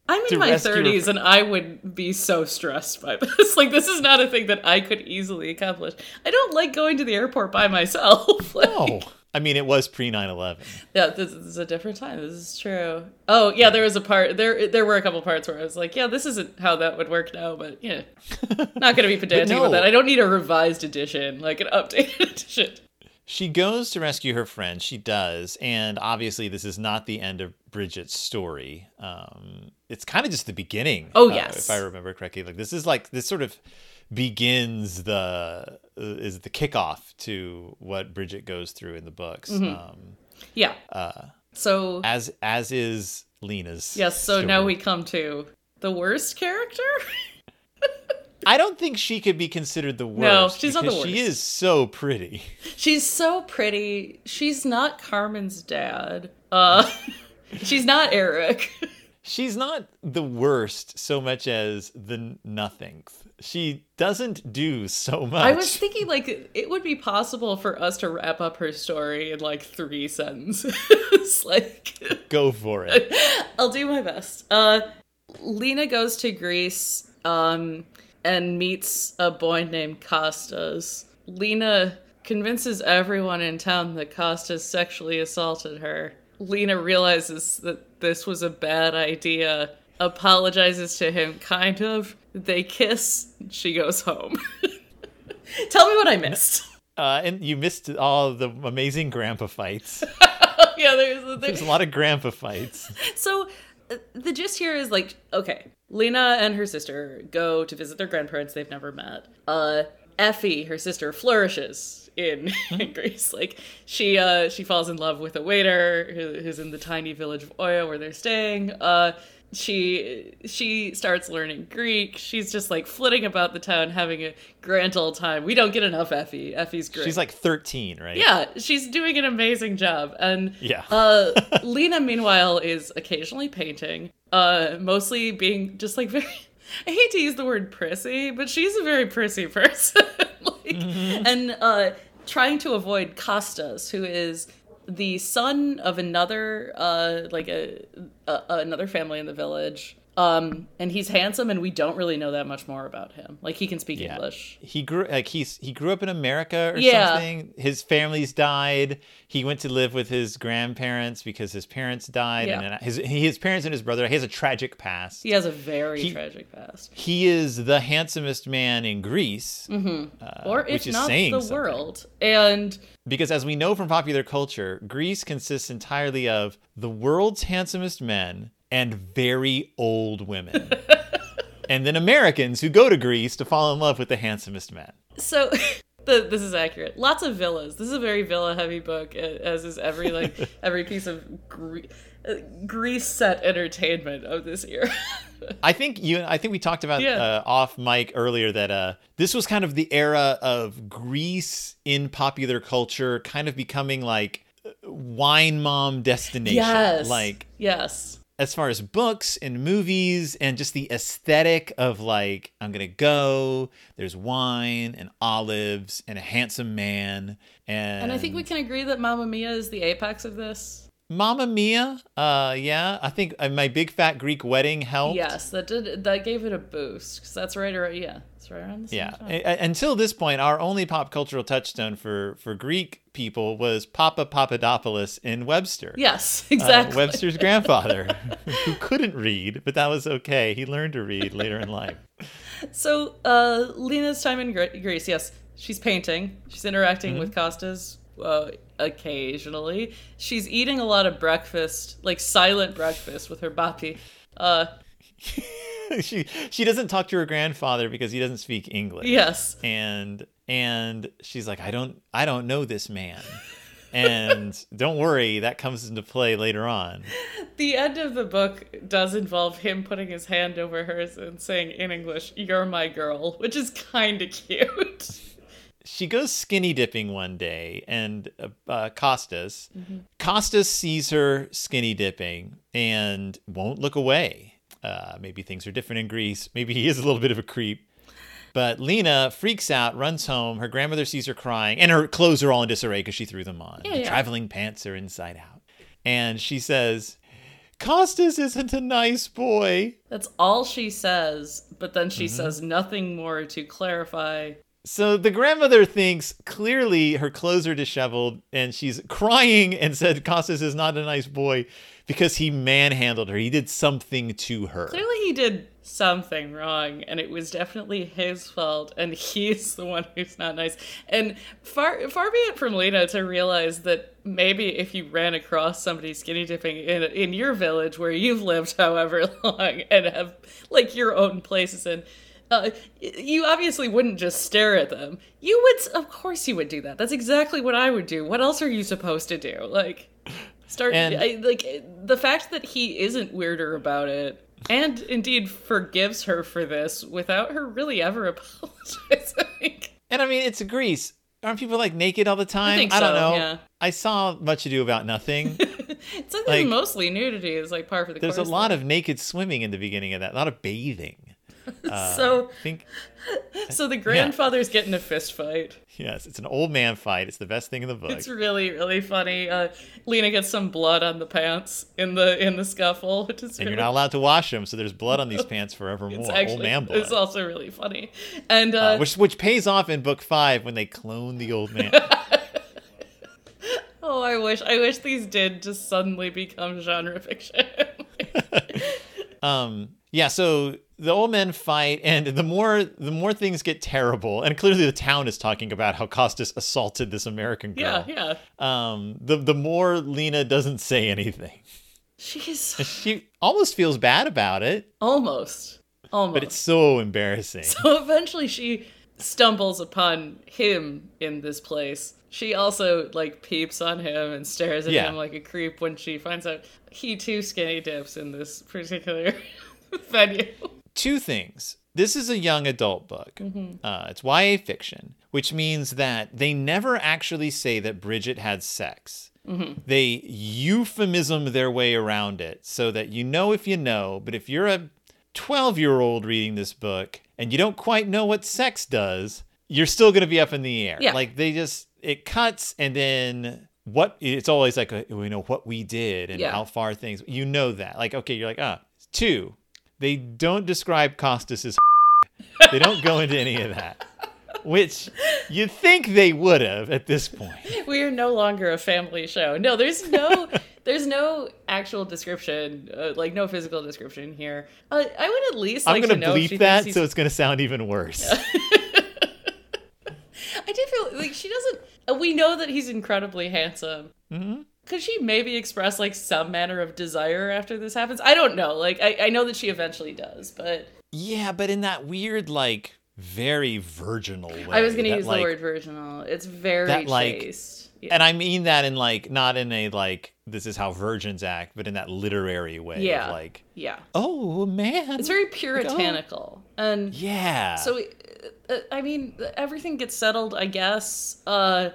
B: I'm in my
C: rescue her
B: 30s and I would be so stressed by [LAUGHS] this. Like, this is not a thing that I could easily accomplish. I don't like going to the airport by myself. [LAUGHS] Like,
C: Oh, I mean, it was pre 9 11.
B: Yeah, this is a different time. This is true. Oh, yeah, there was a part, there there were a couple parts where I was like, yeah, this isn't how that would work now, but yeah. [LAUGHS] Not going to be pedantic
C: no.
B: about that. I don't need a revised edition, like an updated [LAUGHS] edition.
C: She goes to rescue her friend. She does, and obviously, this is not the end of Bridget's story. Um, it's kind of just the beginning.
B: Oh,
C: uh,
B: yes.
C: if I remember correctly. Like this is like this sort of begins the uh, is the kickoff to what Bridget goes through in the books.
B: Mm-hmm.
C: Um,
B: Yeah. Uh, so
C: as as is Lena's.
B: yes, so now we come to the worst character. [LAUGHS]
C: I don't think she could be considered the worst.
B: No, she's not the
C: because She is so pretty.
B: She's so pretty. She's not Carmen's dad. Uh, [LAUGHS] she's not Eric. [LAUGHS]
C: She's not the worst so much as the nothing. She doesn't do so much.
B: I was thinking like it would be possible for us to wrap up her story in like three sentences. [LAUGHS] like
C: Go for it. [LAUGHS]
B: I'll do my best. Uh Lena goes to Greece um and meets a boy named Costas. Lena convinces everyone in town that Costas sexually assaulted her. Lena realizes that this was a bad idea, apologizes to him kind of. They kiss, she goes home. [LAUGHS] Tell me what I missed.
C: Uh, and you missed all the amazing grandpa fights. [LAUGHS]
B: yeah, there's,
C: There's
B: there's
C: a lot of grandpa fights.
B: So uh, the gist here is like, okay, Lena and her sister go to visit their grandparents they've never met. Uh, Effie, her sister, flourishes in, in [LAUGHS] Greece. Like she uh, she falls in love with a waiter who, who's in the tiny village of Oia where they're staying. Uh, she she starts learning Greek. She's just like flitting about the town, having a grand old time. We don't get enough Effie. Effie's great.
C: She's like 13, right?
B: Yeah, she's doing an amazing job. And
C: Yeah.
B: uh, [LAUGHS] Lena, meanwhile, is occasionally painting, uh, mostly being just like very. I hate to use the word prissy, but she's a very prissy person. [LAUGHS] like, And uh, trying to avoid Costas, who is the son of another, uh, like a, another family in the village. Um, and he's handsome, and we don't really know that much more about him. Like he can speak
C: Yeah.
B: English.
C: He grew like he's he grew up in America or
B: Yeah.
C: something. His family's died. He went to live with his grandparents because his parents died.
B: Yeah.
C: And his his parents and his brother. He has a tragic past.
B: He has a very
C: He-
B: tragic past.
C: He is the handsomest man in Greece.
B: Mm-hmm. or
C: which
B: if not the
C: something.
B: world. And
C: Because as we know from popular culture, Greece consists entirely of the world's handsomest men and very old women. [LAUGHS] and then Americans who go to Greece to fall in love with the handsomest men.
B: so [LAUGHS] the, this is accurate. Lots of villas. This is a very villa heavy book, as is every like [LAUGHS] every piece of Gre- uh, Greece set entertainment of this year.
C: I think you I think we talked about
B: Yeah.
C: uh, off mic earlier that uh this was kind of the era of Greece in popular culture kind of becoming like uh, wine mom destination.
B: yes.
C: Like
B: yes.
C: As far as books and movies and just the aesthetic of like I'm gonna go, there's wine and olives and a handsome man and
B: And I think we can agree that Mamma Mia is the apex of this.
C: Mamma Mia, uh yeah, I think uh, my big fat Greek wedding helped.
B: Yes, that did that gave it a boost because that's right around yeah, it's right around the same
C: Yeah.
B: time.
C: A- until this point, our only pop cultural touchstone for for Greek people was Papa Papadopoulos in Webster.
B: Yes,
C: Uh,
B: exactly.
C: Webster's grandfather, [LAUGHS] who couldn't read, but that was okay. He learned to read later in life.
B: So, uh, Lena's time in Gre- Greece, yes, she's painting. She's interacting
C: Mm-hmm.
B: with Costas uh, occasionally. She's eating a lot of breakfast, like silent breakfast with her bapi. Uh, [LAUGHS] [LAUGHS]
C: she she doesn't talk to her grandfather because he doesn't speak English.
B: yes.
C: And and she's like, I don't I don't know this man. And [LAUGHS] don't worry, that comes into play later on.
B: The end of the book does involve him putting his hand over hers and saying in English, You're my girl, which is kind of cute.
C: she goes skinny dipping one day and uh, uh, costas costas sees her skinny dipping and won't look away uh, maybe things are different in greece. Maybe he is a little bit of a creep. But lena freaks out runs home. Her grandmother sees her crying and her clothes are all in disarray because she threw them on.
B: Yeah,
C: the
B: yeah.
C: traveling pants are inside out. And she says costas isn't a nice boy.
B: That's all she says, but then she
C: Mm-hmm.
B: says nothing more to clarify.
C: So the grandmother thinks clearly her clothes are disheveled and she's crying and said Costas is not a nice boy because he manhandled her. He did something to her.
B: Clearly, he did something wrong and it was definitely his fault and [LAUGHS] he's the one who's not nice and far far be it from lena to realize that maybe if you ran across somebody skinny dipping in in your village where you've lived [LAUGHS] however long and have like your own places and uh, you obviously wouldn't just stare at them. You would, of course, you would do that. That's exactly what I would do. What else are you supposed to do? Like, start
C: And-
B: I, like the fact that he isn't weirder about it, and indeed forgives her for this without her really ever [LAUGHS] apologizing.
C: And I mean, it's Greece. Aren't people like naked all the time?
B: think
C: don't
B: so,
C: know.
B: yeah.
C: I saw Much Ado About Nothing. [LAUGHS]
B: It's like, mostly nudity is like par for the course.
C: There's a lot of naked swimming in the beginning of that, a lot of bathing. [LAUGHS]
B: so
C: I think, [LAUGHS]
B: so the grandfather's getting a fist fight.
C: yes, it's an old man fight. It's the best thing in the book.
B: It's really really funny. Uh, Lena gets some blood on the pants in the in the scuffle, which is
C: and
B: really
C: you're not allowed to wash them, so there's blood on these [LAUGHS] pants forevermore.
B: It's
C: old man blood.
B: it's also really funny, and uh,
C: Uh, which which pays off in book five when they clone the old man.
B: oh, I wish I wish these did just suddenly become genre fiction.
C: um, yeah, so the old men fight, and the more the more things get terrible, and clearly the town is talking about how Costas assaulted this American
B: yeah,
C: girl.
B: yeah.
C: Um, the the more Lena doesn't say anything.
B: She's [LAUGHS]
C: She almost feels bad about it,
B: almost, almost.
C: but it's so embarrassing.
B: so eventually she stumbles upon him in this place. She also like peeps on him and stares at
C: Yeah.
B: him like a creep when she finds out he too skinny dips in this particular [LAUGHS] venue.
C: Two things. This is a young adult book.
B: Mm-hmm.
C: Uh, it's YA fiction, which means that they never actually say that Bridget had sex.
B: Mm-hmm.
C: They euphemism their way around it so that you know if you know, but if you're a 12 year old reading this book and you don't quite know what sex does, you're still going to be up in the air.
B: Yeah.
C: Like they just, it cuts and then what, it's always like, a, you know, what we did and
B: Yeah.
C: how far things, you know that. Like, okay, you're like, ah. Two, they don't describe Costas as [LAUGHS] they don't go into any of that. Which you'd think they would have at this point. [LAUGHS]
B: We are no longer a family show. No, there's no [LAUGHS] there's no actual description, uh, like no physical description here. Uh, I would at least
C: I'm
B: like
C: gonna
B: to know
C: bleep that, so it's gonna sound even worse.
B: I do feel like she doesn't. uh, We know that he's incredibly handsome. Mm-hmm. Could she maybe express like some manner of desire after this happens? I don't know. Like I, I know that she eventually does, but
C: yeah, but in that weird, like, very virginal way.
B: I was gonna
C: that,
B: use
C: like-
B: the word virginal. It's very
C: that, like-
B: chaste. Yeah.
C: And I mean that in like not in a like this is how virgins act, but in that literary way.
B: Yeah.
C: Of like,
B: yeah,
C: oh man.
B: it's very puritanical, and
C: Yeah.
B: So, uh, I mean, everything gets settled, I guess. Uh,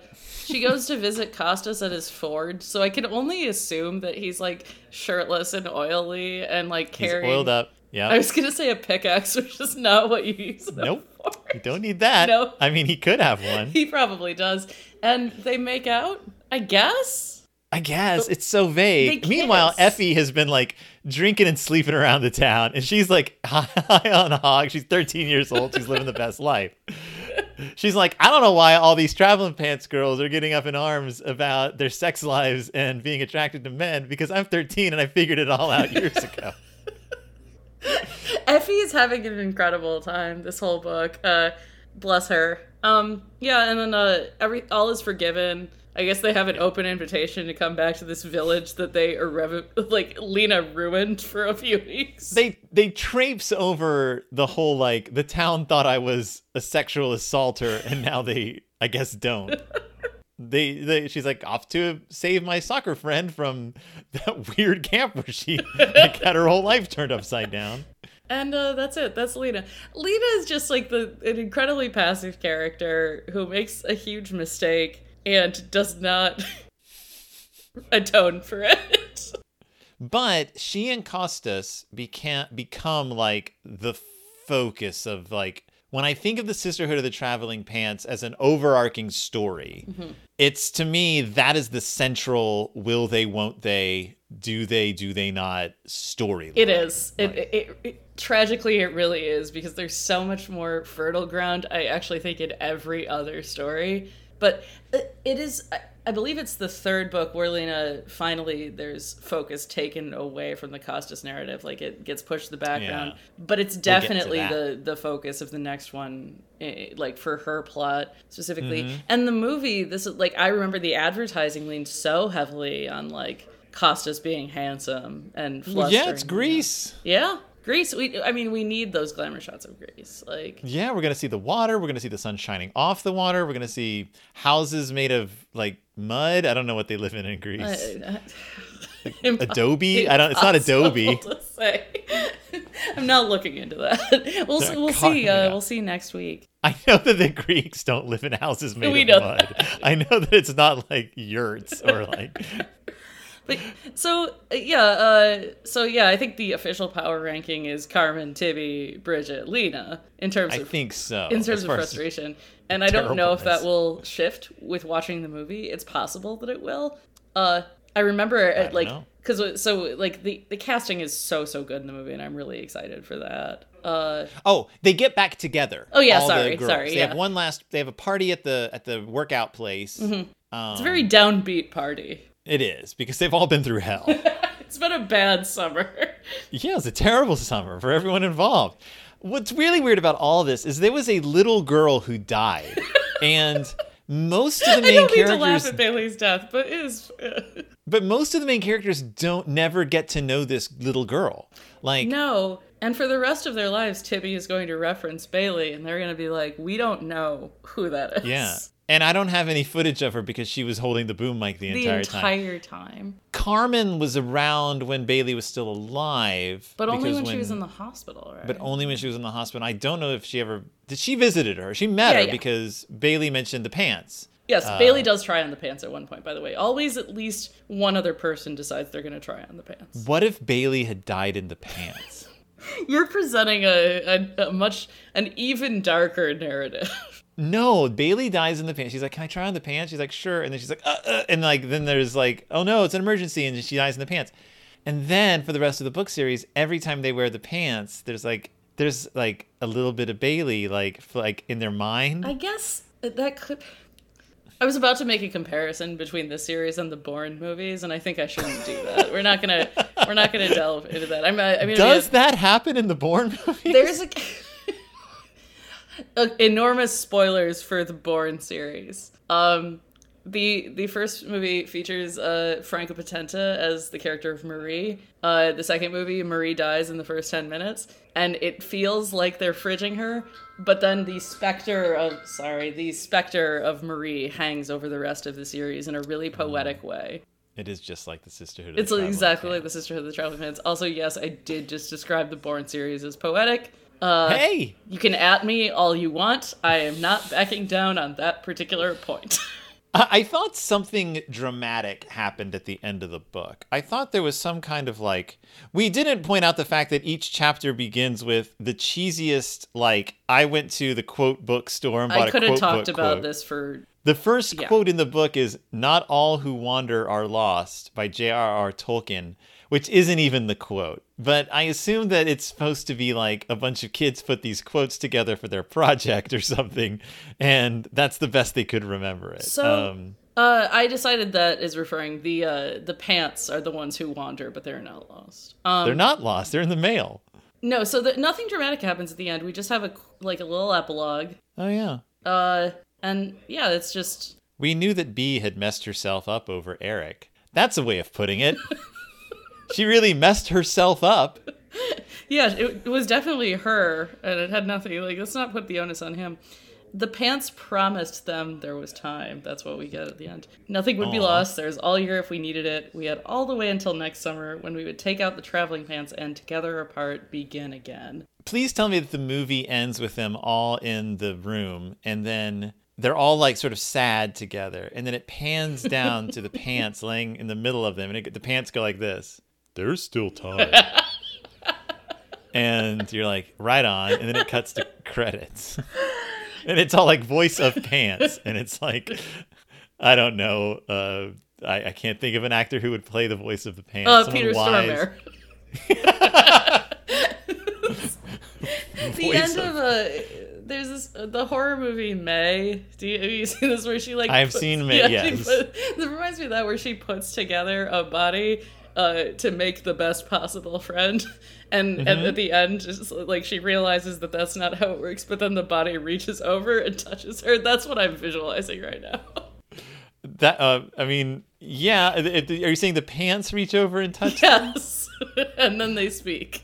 B: she goes to visit Costas at his forge, so I can only assume that he's like shirtless and oily and like
C: He's
B: carrying.
C: oiled up. Yeah.
B: I was gonna say a pickaxe, [LAUGHS] which is not what you use.
C: Nope. You don't need that.
B: No.
C: I mean, he could have one. [LAUGHS]
B: He probably does, and they make out. I guess.
C: I guess it's so vague. Meanwhile. Effie has been like drinking and sleeping around the town, and she's like [LAUGHS] high on a hog. She's 13 years old. She's living the best life. [LAUGHS] She's like, I don't know why all these traveling pants girls are getting up in arms about their sex lives and being attracted to men because I'm 13 and I figured it all out years [LAUGHS] ago.
B: Effie is having an incredible time this whole book. Uh, bless her. Um, yeah, and then uh, every all is forgiven. I guess they have an open invitation to come back to this village that they irrevo- like Lena ruined for a few weeks.
C: They they traipse over the whole like the town thought I was a sexual assaulter and now they I guess don't. [LAUGHS] They, they she's like off to save my soccer friend from that weird camp where she like, [LAUGHS] had her whole life turned upside down.
B: And uh, that's it. That's Lena. Lena is just like the an incredibly passive character who makes a huge mistake and does not [LAUGHS] atone for it.
C: But she and Costas became become like the focus of like when I think of the Sisterhood of the Traveling Pants as an overarching story, mm-hmm. it's to me that is the central will they, won't they, do they, do they not story.
B: It is. It, it, it, it tragically it really is because there's so much more fertile ground. I actually think in every other story, but it- is. I believe it's the third book where Lena finally there's focus taken away from the Costas narrative, like it gets pushed to the background.
C: Yeah.
B: But it's definitely
C: that.
B: the the focus of the next one, eh, like for her plot specifically.
C: Mm-hmm.
B: And the movie, this is like I remember the advertising leaned so heavily on like Costas being handsome and
C: Well, yeah, it's. Greece.
B: Yeah, Greece. We, I mean, we need those glamour shots of Greece. Like,
C: Yeah, we're gonna see the water. We're gonna see the sun shining off the water. We're gonna see houses made of like mud. I don't know what they live in in Greece.
B: uh, [LAUGHS]
C: Adobe? I don't. It's not Adobe.
B: impossible to say. [LAUGHS] I'm not looking into that. [LAUGHS] We'll
C: They're
B: we'll see. Uh, we'll see next week.
C: I know that the Greeks don't live in houses made
B: We
C: of mud.
B: that.
C: I know that it's not like yurts or like.
B: But so uh, yeah, uh, so yeah, I think the official power ranking is Carmen, Tibby, Bridget, Lena in terms of,
C: I
B: of
C: think so.
B: in terms of frustration. And I don't know if that will shift with watching the movie. It's possible that it will. Uh, I remember at
C: don't
B: like because so like the the casting is so so good in the movie, and I'm really excited for that. Uh,
C: Oh, they get back together.
B: Oh, yeah,
C: all the
B: sorry, sorry,
C: They
B: yeah.
C: have one last. They have a party at the at the workout place. Um,
B: it's a very downbeat party.
C: It is because they've all been through hell. [LAUGHS]
B: It's been a bad summer.
C: yeah, it's a terrible summer for everyone involved. What's really weird about all this is there was a little girl who died, [LAUGHS] and most of the main I
B: don't mean to laugh
C: characters,
B: at Bailey's death, but it is. [LAUGHS]
C: but most of the main characters don't never get to know this little girl. Like,
B: No. And for the rest of their lives, Tibby is going to reference Bailey, and they're going to be like, "We don't know who that is."
C: yeah. And I don't have any footage of her because she was holding the boom mic the,
B: the
C: entire, time.
B: The entire time.
C: Carmen was around when Bailey was still alive,
B: But only
C: because
B: when, she was in the hospital, right?
C: but only when she was in the hospital. I don't know if she ever did. She visited her. She met
B: Yeah,
C: her
B: yeah.
C: because Bailey mentioned the pants.
B: yes,
C: uh,
B: Bailey does try on the pants at one point. By the way, always at least one other person decides they're going to try on the pants.
C: What if Bailey had died in the pants? [LAUGHS]
B: You're presenting a, a, a much an even darker narrative. [LAUGHS]
C: No, Bailey dies in the pants. She's like, "Can I try on the pants?" She's like, "Sure." And then she's like, uh, uh, and like then there's like, "Oh no, it's an emergency," and she dies in the pants. And then for the rest of the book series, every time they wear the pants, there's like there's like a little bit of Bailey like like in their mind.
B: I guess that could. I was about to make a comparison between this series and the Bourne movies, and I think I shouldn't do that. We're not gonna, we're not gonna [LAUGHS] delve into that. I'm, I mean,
C: Does that happen in the Bourne [LAUGHS] movies?
B: there's a, enormous spoilers for the Bourne series. Um, the the first movie features uh, Franka Potente as the character of Marie. Uh, the second movie, Marie dies in the first ten minutes, and it feels like they're fridging her. But then the specter of sorry, the specter of Marie hangs over the rest of the series in a really poetic way.
C: It is just like the Sisterhood. Of
B: It's
C: the Traveling
B: exactly like
C: Pants.
B: the Sisterhood of the Traveling Pants. Also, yes, I did just describe the Bourne series as poetic. Uh,
C: Hey,
B: you can at me all you want. I am not backing down on that particular point. [LAUGHS]
C: I-, I thought something dramatic happened at the end of the book. I thought there was some kind of like we didn't point out the fact that each chapter begins with the cheesiest like I went to the quote bookstore and bought
B: I could have talked about
C: quote.
B: this for
C: The first
B: Yeah.
C: quote in the book is "Not all who wander are lost" by J.R.R. Tolkien, which isn't even the quote. But I assume that it's supposed to be like a bunch of kids put these quotes together for their [LAUGHS] project or something, and that's the best they could remember it.
B: So-
C: um,
B: Uh, I decided that is referring the uh, the pants are the ones who wander, but they're not lost. Um,
C: they're not lost; they're in the mail.
B: no, so that nothing dramatic happens at the end. We just have a like a little epilogue.
C: Oh yeah.
B: Uh, and yeah, it's just
C: We knew that B had messed herself up over Eric. That's a way of putting it. [LAUGHS] she really messed herself up.
B: yeah, it, it was definitely her, and it had nothing like let's not put the onus on him. The pants promised them there was time. That's what we get at the end. Nothing would be lost. There's all year if we needed it. We had all the way until next summer when we would take out the traveling pants and together apart begin again.
C: please tell me that the movie ends with them all in the room and then they're all like sort of sad together and then it pans down to the [LAUGHS] pants laying in the middle of them and it, the pants go like this there's still time [LAUGHS] and you're like right on and then it cuts to credits [LAUGHS] and it's all like voice of pants and it's like i don't know uh I, I can't think of an actor who would play the voice of the pants.
B: Uh, Peter
C: wise.
B: Stormare. [LAUGHS] the end
C: of-
B: of uh, there's this the horror movie May. Do you, have you seen this where she like?
C: I've
B: puts-
C: seen May,
B: she
C: yes.
B: put- it reminds me of that where she puts together a body uh, to make the best possible friend, [LAUGHS] and and
C: Mm-hmm.
B: at the end, just like she realizes that that's not how it works, but then the body reaches over and touches her. That's what I'm visualizing right now. [LAUGHS]
C: That uh, I mean, yeah. are you saying the pants reach over and touch?
B: yes, [LAUGHS] and then they speak.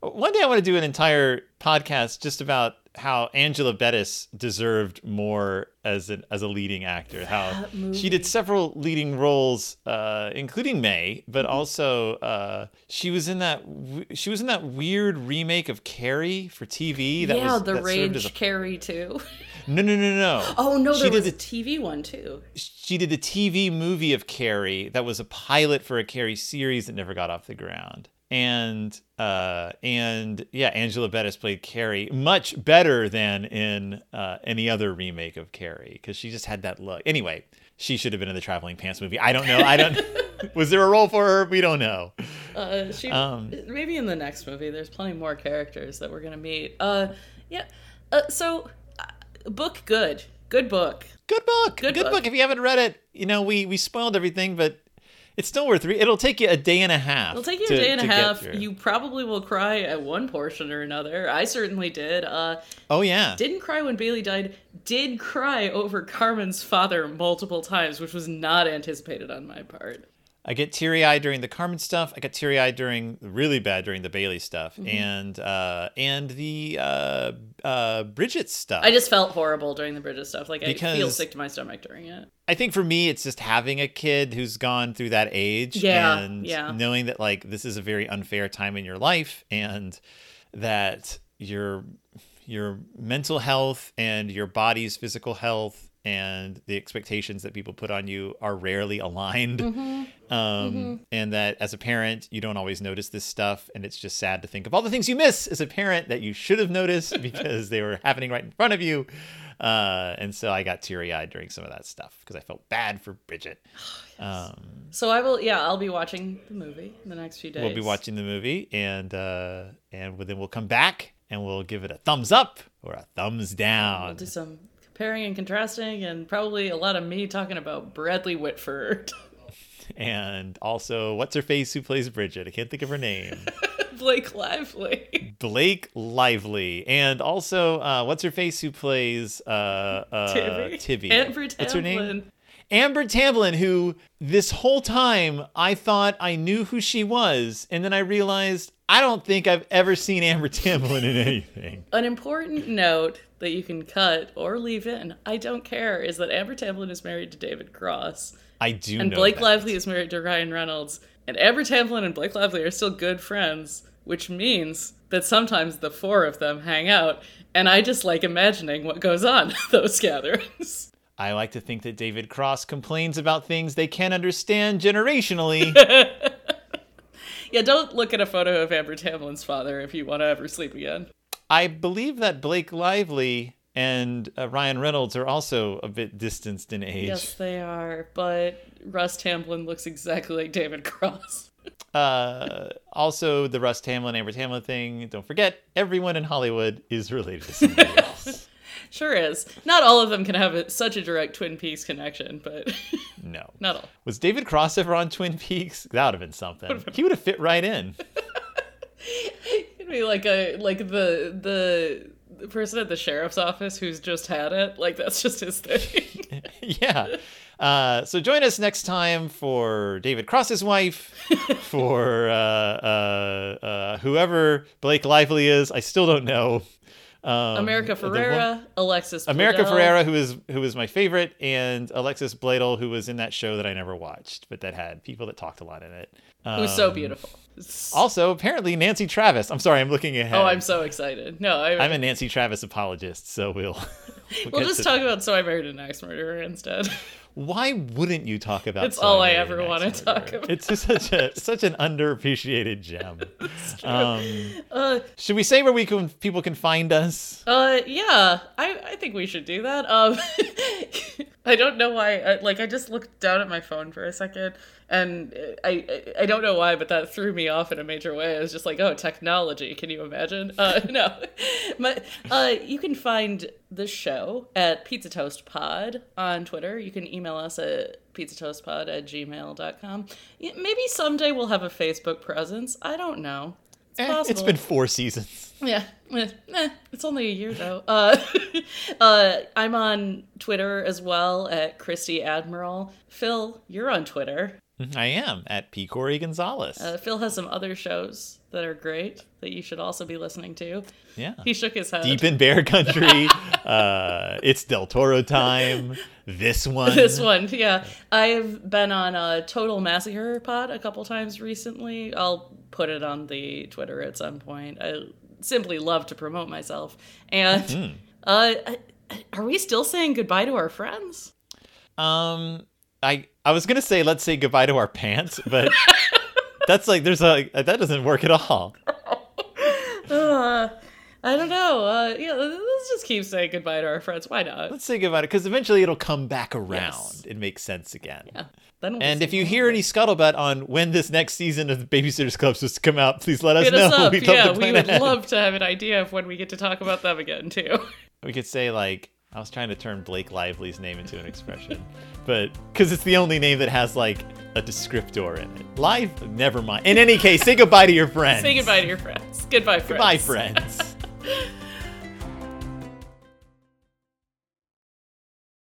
C: One day I want to do an entire podcast just about how Angela Bettis deserved more as an as a leading actor. How she did several leading roles, uh, including May, but
B: Mm-hmm.
C: also uh, she was in that w- she was in that weird remake of Carrie for TV. That
B: yeah,
C: was
B: the
C: that
B: Rage
C: a,
B: Carrie too. [LAUGHS]
C: no no no no.
B: Oh no,
C: She
B: there
C: did
B: was
C: the-
B: a TV one too.
C: she did the TV movie of Carrie that was a pilot for a Carrie series that never got off the ground. And uh and yeah, Angela Bettis played Carrie much better than in uh, any other remake of Carrie because she just had that look. Anyway, she should have been in the Traveling Pants movie. I don't know. I don't. [LAUGHS] [LAUGHS] was there a role for her? We don't know.
B: Uh, she
C: Um,
B: maybe in the next movie. There's plenty more characters that we're gonna meet. Uh, yeah. Uh, so, uh, book good, good book.
C: Good book.
B: Good
C: Good,
B: book.
C: book. If you haven't read it, you know we we spoiled everything, but it's still worth reading. It'll take you a day and a half.
B: It'll take you
C: to-
B: a day and a half. You probably will cry at one portion or another. I certainly did. Uh,
C: oh yeah.
B: didn't cry when Bailey died. Did cry over Carmen's father multiple times, which was not anticipated on my part.
C: I get teary eyed during the Carmen stuff. I got teary eyed during really bad during the Bailey stuff,
B: Mm-hmm.
C: and uh, and the uh, uh, Bridget stuff.
B: I just felt horrible during the Bridget stuff. Like I feel sick to my stomach during it.
C: I think for me, it's just having a kid who's gone through that age,
B: Yeah,
C: and
B: yeah.
C: knowing that like this is a very unfair time in your life, and that your your mental health and your body's physical health and the expectations that people put on you are rarely aligned. [LAUGHS] Um, And that as a parent, you don't always notice this stuff. And it's just sad to think of all the things you miss as a parent that you should have noticed [LAUGHS] because they were happening right in front of you. Uh, and so I got teary eyed during some of that stuff because I felt bad for Bridget. [SIGHS] Um,
B: So I will. Yeah, I'll be watching the movie in the next few days.
C: we'll be watching the movie and uh, and then we'll come back and we'll give it a thumbs up or a thumbs down.
B: We'll do some comparing and contrasting, and probably a lot of me talking about Bradley Whitford, [LAUGHS]
C: And also, what's her face who plays Bridget? I can't think of her name. [LAUGHS]
B: Blake Lively,
C: Blake Lively, and also uh, what's her face who plays uh, uh,
B: Tibby,
C: Tibby?
B: Amber
C: What's her name? Amber Tamblyn, who this whole time I thought I knew who she was, and then I realized I don't think I've ever seen Amber Tamblyn in anything.
B: An important note that you can cut or leave in, I don't care, is that Amber Tamblyn is married to David Cross,
C: I do
B: and Blake
C: that.
B: Lively is married to Ryan Reynolds, and Amber Tamblyn and Blake Lively are still good friends, which means that sometimes the four of them hang out, and I just like imagining what goes on [LAUGHS] at those gatherings.
C: I like to think that David Cross complains about things they can't understand generationally. [LAUGHS]
B: Yeah, don't look at a photo of Amber Tamblyn's father if you want to ever sleep again.
C: I believe that Blake Lively and uh, Ryan Reynolds are also a bit distanced in age.
B: Yes, they are, but Russ Tamblyn looks exactly like David Cross. [LAUGHS]
C: Uh, also, the Russ Tamblyn, Amber Tamblyn thing. Don't forget, everyone in Hollywood is related to somebody [LAUGHS] else.
B: Sure is. Not all of them can have a, such a direct Twin Peaks connection, but [LAUGHS]
C: No.
B: not all.
C: Was David Cross ever on Twin Peaks? That would have been something. He would have fit right in.
B: It'd like a like the the the person at the sheriff's office who's just had it. Like that's just his thing. [LAUGHS]
C: yeah. Uh, so join us next time for David Cross's wife, for uh, uh, uh, whoever Blake Lively is. I still don't know. Um,
B: America Ferrera, Alexis.
C: America Ferrera, who is who is my favorite, and Alexis Bledel, who was in that show that I never watched, but that had people that talked a lot in it.
B: who's so
C: Um,
B: beautiful.
C: Also, apparently Nancy Travis. I'm sorry, I'm looking ahead.
B: Oh, I'm so excited. No, I,
C: I'm a Nancy Travis apologist, so we'll. [LAUGHS]
B: we'll
C: get
B: just talk
C: that.
B: about So I Married an Axe Murderer instead. [LAUGHS]
C: Why wouldn't you talk about?
B: It's all I ever wanna
C: Axe
B: talk about.
C: It's just such a such an underappreciated gem. [LAUGHS] Um,
B: Uh,
C: should we say where we can people can find us?
B: uh, yeah, I, I think we should do that. Um, [LAUGHS] I don't know why. I, like I just looked down at my phone for a second, and I, I don't know why, but that threw me off in a major way. I was just like, oh, technology. Can you imagine? Uh, [LAUGHS] no, but uh, you can find the show at Pizza Toast Pod on Twitter. You can email us at pizzatoastpod at gmail.com. Maybe someday we'll have a Facebook presence. I don't know. It's,
C: eh, it's been four seasons.
B: Yeah, eh, eh, it's only a year though. Uh, [LAUGHS] uh, I'm on Twitter as well at Christy Admiral. Phil, you're on Twitter.
C: I am at P. Corey Gonzalez.
B: Uh, Phil has some other shows that are great that you should also be listening to.
C: Yeah.
B: He shook his head.
C: Deep in Bear Country. [LAUGHS] uh, it's Del Toro time. This one.
B: This one, yeah. I've been on a Total Massacre pod a couple times recently. I'll put it on the Twitter at some point. I simply love to promote myself. And mm-hmm. uh, are we still saying goodbye to our friends?
C: Um, I I was gonna say let's say goodbye to our pants, but [LAUGHS] that's like there's a that doesn't work at all. [LAUGHS]
B: uh, I don't know. Uh, yeah, let's just keep saying goodbye to our friends. Why not?
C: Let's say goodbye to because eventually it'll come back around. Yes. It makes sense again.
B: Yeah.
C: We'll and if you hear any scuttlebutt on when this next season of the Babysitters Club is to come out, please let us
B: Hit
C: know.
B: Us [LAUGHS] up. yeah, we would ahead. love to have an idea of when we get to talk about them again too.
C: We could say like I was trying to turn Blake Lively's name into an expression, but because it's the only name that has like a descriptor in it. Live, never mind. In any case, say goodbye to your friends.
B: Say goodbye to your friends. Goodbye, friends.
C: Goodbye, friends. [LAUGHS]